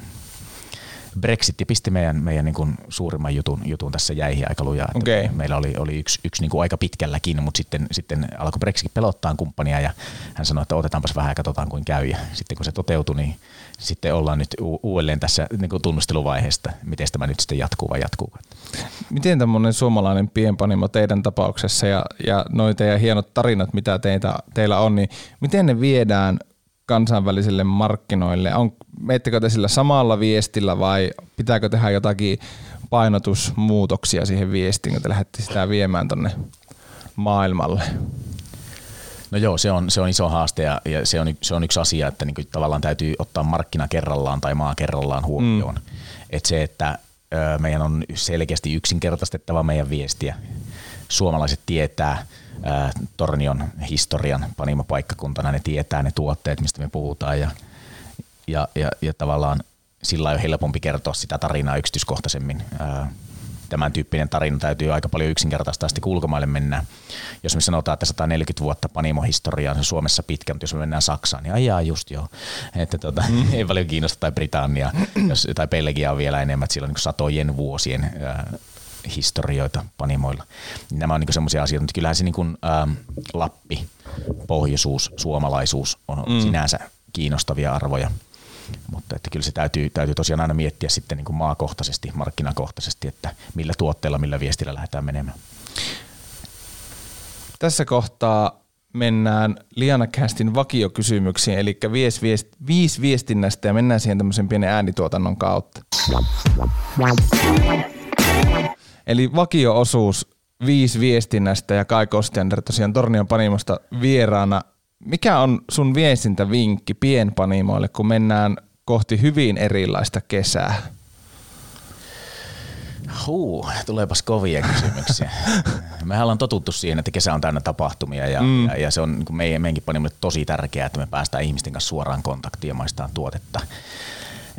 Brexit pisti meidän, meidän niin kuin suurimman jutun, jutun tässä jäihin aika lujaa. Okay. Meillä oli, oli yksi, yksi niin kuin aika pitkälläkin, mutta sitten, sitten alkoi Brexit pelottaa kumppania ja hän sanoi, että otetaanpas vähän ja katsotaan kuin käy. Ja sitten kun se toteutui, niin sitten ollaan nyt u- uudelleen tässä niin kuin tunnusteluvaiheesta, miten tämä nyt sitten jatkuu vai jatkuu. Miten tämmöinen suomalainen pienpanimo teidän tapauksessa ja, ja noita ja hienot tarinat, mitä teitä, teillä on, niin miten ne viedään kansainvälisille markkinoille? On, meettekö te sillä samalla viestillä vai pitääkö tehdä jotakin painotusmuutoksia siihen viestiin, kun te lähdette sitä viemään tuonne maailmalle? No joo, se on, se on iso haaste ja, ja se, on, se on yksi asia, että niin tavallaan täytyy ottaa markkina kerrallaan tai maa kerrallaan huomioon. Mm. Et se, että ö, meidän on selkeästi yksinkertaistettava meidän viestiä. Suomalaiset tietää, Tornion historian panimopaikkakuntana, ne tietää ne tuotteet, mistä me puhutaan ja, ja, ja, ja tavallaan sillä on helpompi kertoa sitä tarinaa yksityiskohtaisemmin. Tämän tyyppinen tarina täytyy aika paljon yksinkertaistaa sitten kun ulkomaille mennään. Jos me sanotaan, että 140 vuotta panimohistoriaa on Suomessa pitkä, mutta jos me mennään Saksaan, niin ajaa just joo. Että tota, mm. ei paljon kiinnosta tai Britannia jos, tai Belgia on vielä enemmän, että siellä on niin satojen vuosien historioita panimoilla. Nämä on niin semmoisia asioita, mutta kyllähän se niin kuin, ähm, Lappi, pohjoisuus, suomalaisuus on mm. sinänsä kiinnostavia arvoja. Mutta että kyllä se täytyy, täytyy tosiaan aina miettiä sitten niin kuin maakohtaisesti, markkinakohtaisesti, että millä tuotteella, millä viestillä lähdetään menemään. Tässä kohtaa mennään Liana Castin vakiokysymyksiin, eli viisi, viest, viisi viestinnästä ja mennään siihen tämmöisen pienen äänituotannon kautta. Eli vakio-osuus viisi viestinnästä ja Kai Kostiander tosiaan Tornion Panimosta vieraana. Mikä on sun viestintävinkki pienpanimoille, kun mennään kohti hyvin erilaista kesää? Huu, tuleepas kovia kysymyksiä. Me ollaan totuttu siihen, että kesä on täynnä tapahtumia ja, mm. ja, ja se on niin meidän, meidänkin panimoille tosi tärkeää, että me päästään ihmisten kanssa suoraan kontaktiin ja maistaan tuotetta.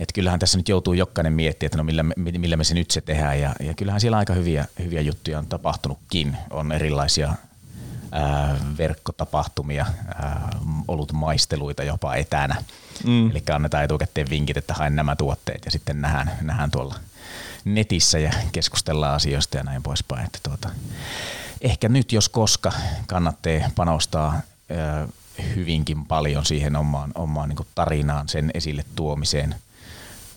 Että kyllähän tässä nyt joutuu jokainen miettimään, että no millä me, millä me se nyt se tehdään. Ja, ja kyllähän siellä aika hyviä, hyviä juttuja on tapahtunutkin. On erilaisia ää, verkkotapahtumia, ää, ollut maisteluita jopa etänä. Mm. Eli annetaan etukäteen vinkit, että haen nämä tuotteet ja sitten nähdään, nähdään tuolla netissä ja keskustellaan asioista ja näin poispäin. Että tuota, ehkä nyt jos koska kannattaa panostaa ää, hyvinkin paljon siihen omaan, omaan niin tarinaan, sen esille tuomiseen.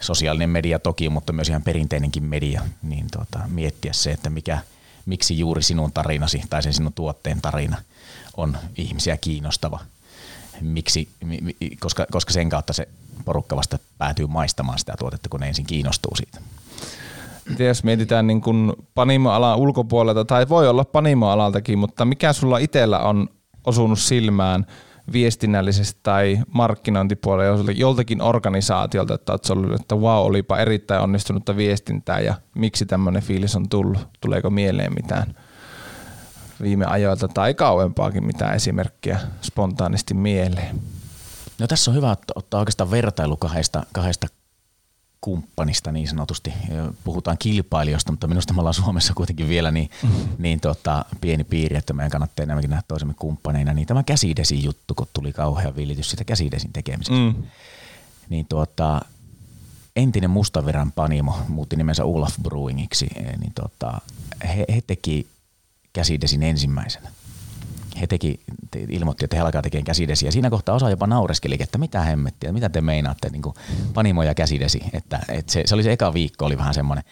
Sosiaalinen media toki, mutta myös ihan perinteinenkin media, niin tuota, miettiä se, että mikä, miksi juuri sinun tarinasi tai sen sinun tuotteen tarina on ihmisiä kiinnostava. Miksi, koska, koska sen kautta se porukka vasta päätyy maistamaan sitä tuotetta, kun ne ensin kiinnostuu siitä. Miten jos mietitään niin kuin panimoalan ulkopuolelta, tai voi olla panimoalaltakin, mutta mikä sulla itsellä on osunut silmään – viestinnällisesti tai markkinointipuolella joltakin organisaatiolta, että olet ollut, että wow, olipa erittäin onnistunutta viestintää ja miksi tämmöinen fiilis on tullut? Tuleeko mieleen mitään viime ajoilta tai kauempaakin mitään esimerkkiä spontaanisti mieleen? No tässä on hyvä ottaa oikeastaan vertailu kahdesta, kahdesta kumppanista niin sanotusti. Puhutaan kilpailijoista, mutta minusta me ollaan Suomessa kuitenkin vielä niin, mm-hmm. niin tota, pieni piiri, että meidän kannattaa enemmänkin nähdä toisemme kumppaneina. Niin tämä käsidesin juttu, kun tuli kauhea vilitys sitä käsidesin tekemisestä. Mm. Niin tuota, entinen Mustaveran panimo muutti nimensä Olaf Brewingiksi, niin tota, he, he teki käsidesin ensimmäisenä he teki, ilmoitti, että he alkaa tekemään käsidesiä. Siinä kohtaa osa jopa naureskeli, että mitä hemmettiä, mitä te meinaatte, niin kuin panimo ja käsidesi. Että, että se, se, oli se eka viikko, oli vähän semmoinen.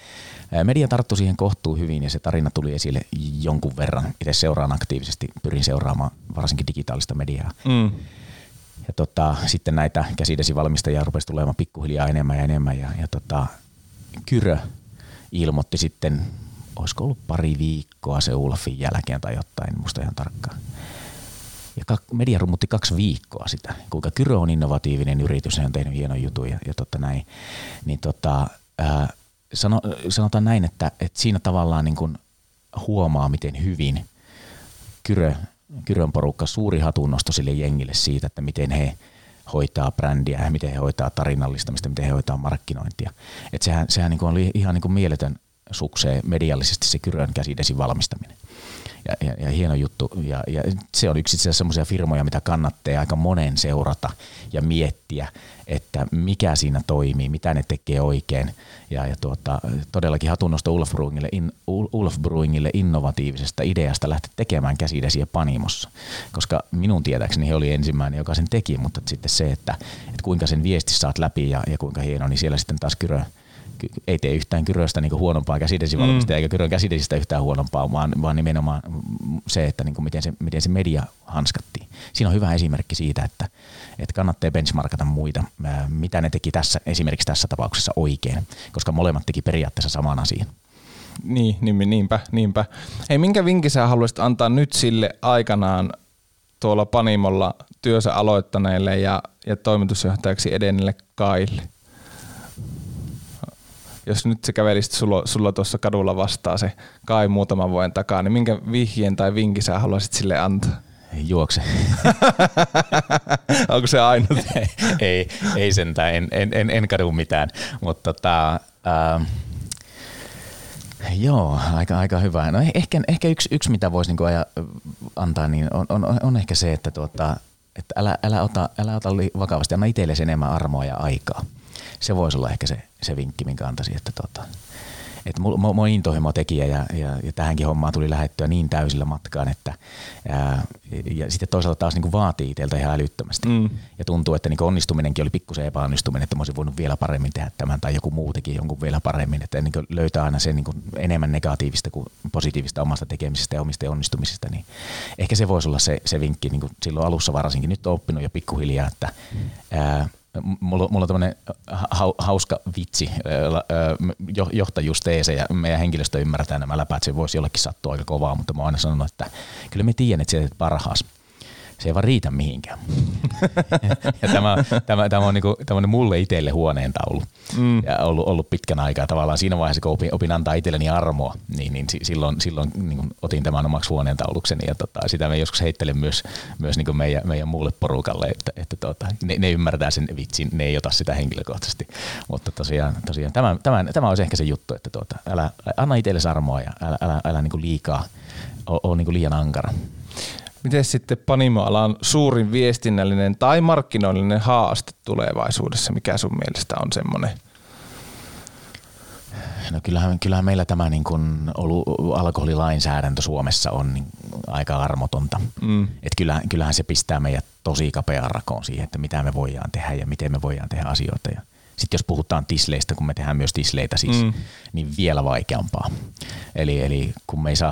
Media tarttui siihen kohtuu hyvin ja se tarina tuli esille jonkun verran. Itse seuraan aktiivisesti, pyrin seuraamaan varsinkin digitaalista mediaa. Mm. Ja tota, sitten näitä käsidesivalmistajia rupesi tulemaan pikkuhiljaa enemmän ja enemmän. Ja, ja tota, Kyrö ilmoitti sitten olisiko ollut pari viikkoa se Ulfin jälkeen tai jotain, musta ihan tarkkaan. Ja media rummutti kaksi viikkoa sitä, kuinka Kyrö on innovatiivinen yritys, se on tehnyt hienon jutun ja, ja totta näin. Niin tota, ää, sano, sanotaan näin, että, että siinä tavallaan niin kuin huomaa, miten hyvin Kyrö, Kyrön porukka suuri hatunnosto sille jengille siitä, että miten he hoitaa brändiä ja miten he hoitaa tarinallistamista, miten he hoitaa markkinointia. Et sehän, sehän niin kuin oli ihan niin kuin mieletön sukseen mediallisesti se Kyrön käsidesin valmistaminen. Ja, ja, ja hieno juttu. Ja, ja se on yksi semmoisia firmoja, mitä kannattaa aika monen seurata ja miettiä, että mikä siinä toimii, mitä ne tekee oikein. Ja, ja tuota, todellakin hatunnosto Ulf Brewingille, in, Ulf Brewingille innovatiivisesta ideasta lähteä tekemään käsidesiä Panimossa. Koska minun tietääkseni he oli ensimmäinen, joka sen teki, mutta sitten se, että, että kuinka sen viesti saat läpi ja, ja kuinka hieno, niin siellä sitten taas Kyrö ei tee yhtään Kyröstä niin huonompaa käsidesivalmistajaa, mm. eikä Kyrön käsidesistä yhtään huonompaa, vaan, vaan nimenomaan se, että niin kuin miten, se, miten se media hanskattiin. Siinä on hyvä esimerkki siitä, että, että kannattaa benchmarkata muita, mitä ne teki tässä, esimerkiksi tässä tapauksessa oikein, koska molemmat teki periaatteessa saman asian. Niin, niin, niinpä, niinpä. Hei, minkä vinkin sä haluaisit antaa nyt sille aikanaan tuolla Panimolla työssä aloittaneelle ja, ja toimitusjohtajaksi edenneelle Kaille? Jos nyt se kävelisi sulla, sulla tuossa kadulla vastaan se kai muutaman vuoden takaa, niin minkä vihjeen tai vinkin sä haluaisit sille antaa? Juokse. Onko se ainut? ei, ei sentään, en, en, en, en kadu mitään, mutta tota, äh, Joo, aika, aika hyvä. No ehkä, ehkä yksi, yksi mitä voisi niinku aja, antaa, niin on, on, on ehkä se, että, tuota, että älä, älä, ota, älä ota vakavasti, anna itsellesi enemmän armoa ja aikaa se voisi olla ehkä se, se vinkki, minkä antaisin, että tota, et mä oon intohimo tekijä ja, ja, ja, tähänkin hommaan tuli lähettyä niin täysillä matkaan, että ää, ja sitten toisaalta taas niin kuin vaatii itseltä ihan älyttömästi. Mm. Ja tuntuu, että niin onnistuminenkin oli pikkusen epäonnistuminen, että mä olisin voinut vielä paremmin tehdä tämän tai joku muu teki jonkun vielä paremmin. Että niin löytää aina sen niin enemmän negatiivista kuin positiivista omasta tekemisestä ja omista onnistumisista, niin ehkä se voisi olla se, se vinkki niin kuin silloin alussa varsinkin. Nyt on oppinut jo pikkuhiljaa, että ää, mulla, mulla on tämmöinen hauska vitsi, johtajuusteese ja meidän henkilöstö ymmärtää nämä läpäät, se voisi jollekin sattua aika kovaa, mutta mä oon aina sanonut, että kyllä me tiedän, että teet parhaas se ei vaan riitä mihinkään. ja tämä, tämä, tämä on niinku, tämmöinen mulle itselle huoneentaulu. Mm. Ja ollut, ollut pitkän aikaa tavallaan siinä vaiheessa, kun opin, opin antaa itselleni armoa, niin, niin silloin, silloin niin otin tämän omaksi huoneentaulukseni. Ja tota, sitä me joskus heittelen myös, myös niin meidän, meidän muulle porukalle, että, että tota, ne, ne, ymmärtää sen vitsin, ne ei ota sitä henkilökohtaisesti. Mutta tosiaan, tosiaan tämä, tämä, tämä olisi ehkä se juttu, että tuota, älä, anna itsellesi armoa ja älä, älä, älä niin liikaa ole, ole niin liian ankara. Miten sitten Panimo-alan suurin viestinnällinen tai markkinoillinen haaste tulevaisuudessa? Mikä sun mielestä on semmoinen? No kyllähän, kyllähän meillä tämä niin kuin alkoholilainsäädäntö Suomessa on niin aika armotonta. Mm. Et kyllähän, kyllähän se pistää meidät tosi kapeaan rakoon siihen, että mitä me voidaan tehdä ja miten me voidaan tehdä asioita. Ja sitten jos puhutaan tisleistä, kun me tehdään myös tisleitä siis, mm. niin vielä vaikeampaa. Eli, eli kun me ei saa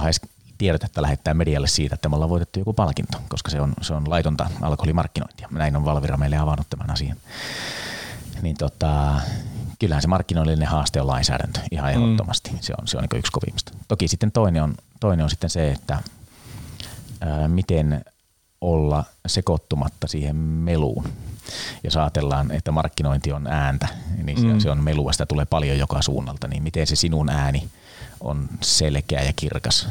tiedotetta lähettää medialle siitä, että me ollaan voitettu joku palkinto, koska se on, se on laitonta alkoholimarkkinointia. Näin on Valvira meille avannut tämän asian. Niin tota, kyllähän se markkinoillinen haaste on lainsäädäntö ihan mm. ehdottomasti. Mm. Se on, se on niin yksi kovimmista. Toki sitten toinen on, toinen on sitten se, että ää, miten olla sekoittumatta siihen meluun. Jos ajatellaan, että markkinointi on ääntä, niin mm. se on melua, sitä tulee paljon joka suunnalta, niin miten se sinun ääni on selkeä ja kirkas,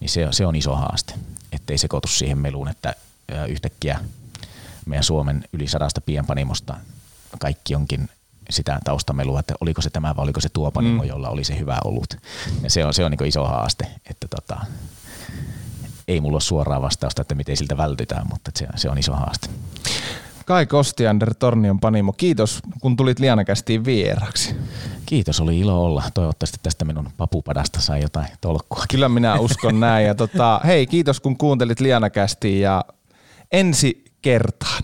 niin se, se on iso haaste, ettei sekoitu siihen meluun, että yhtäkkiä meidän Suomen yli sadasta pienpanimosta kaikki onkin sitä taustamelua, että oliko se tämä vai oliko se tuo panimo, mm. jolla oli se hyvä ollut. Ja se on, se on niin iso haaste, että tota, ei mulla ole suoraa vastausta, että miten siltä vältytään, mutta se, se on iso haaste. Kai Kostiander, Tornion Panimo, kiitos kun tulit Lianakästiin vieraksi. Kiitos, oli ilo olla. Toivottavasti tästä minun papupadasta sai jotain tolkkua. Kyllä minä uskon näin. Ja tota, hei, kiitos kun kuuntelit Lianakästiin ja ensi kertaan.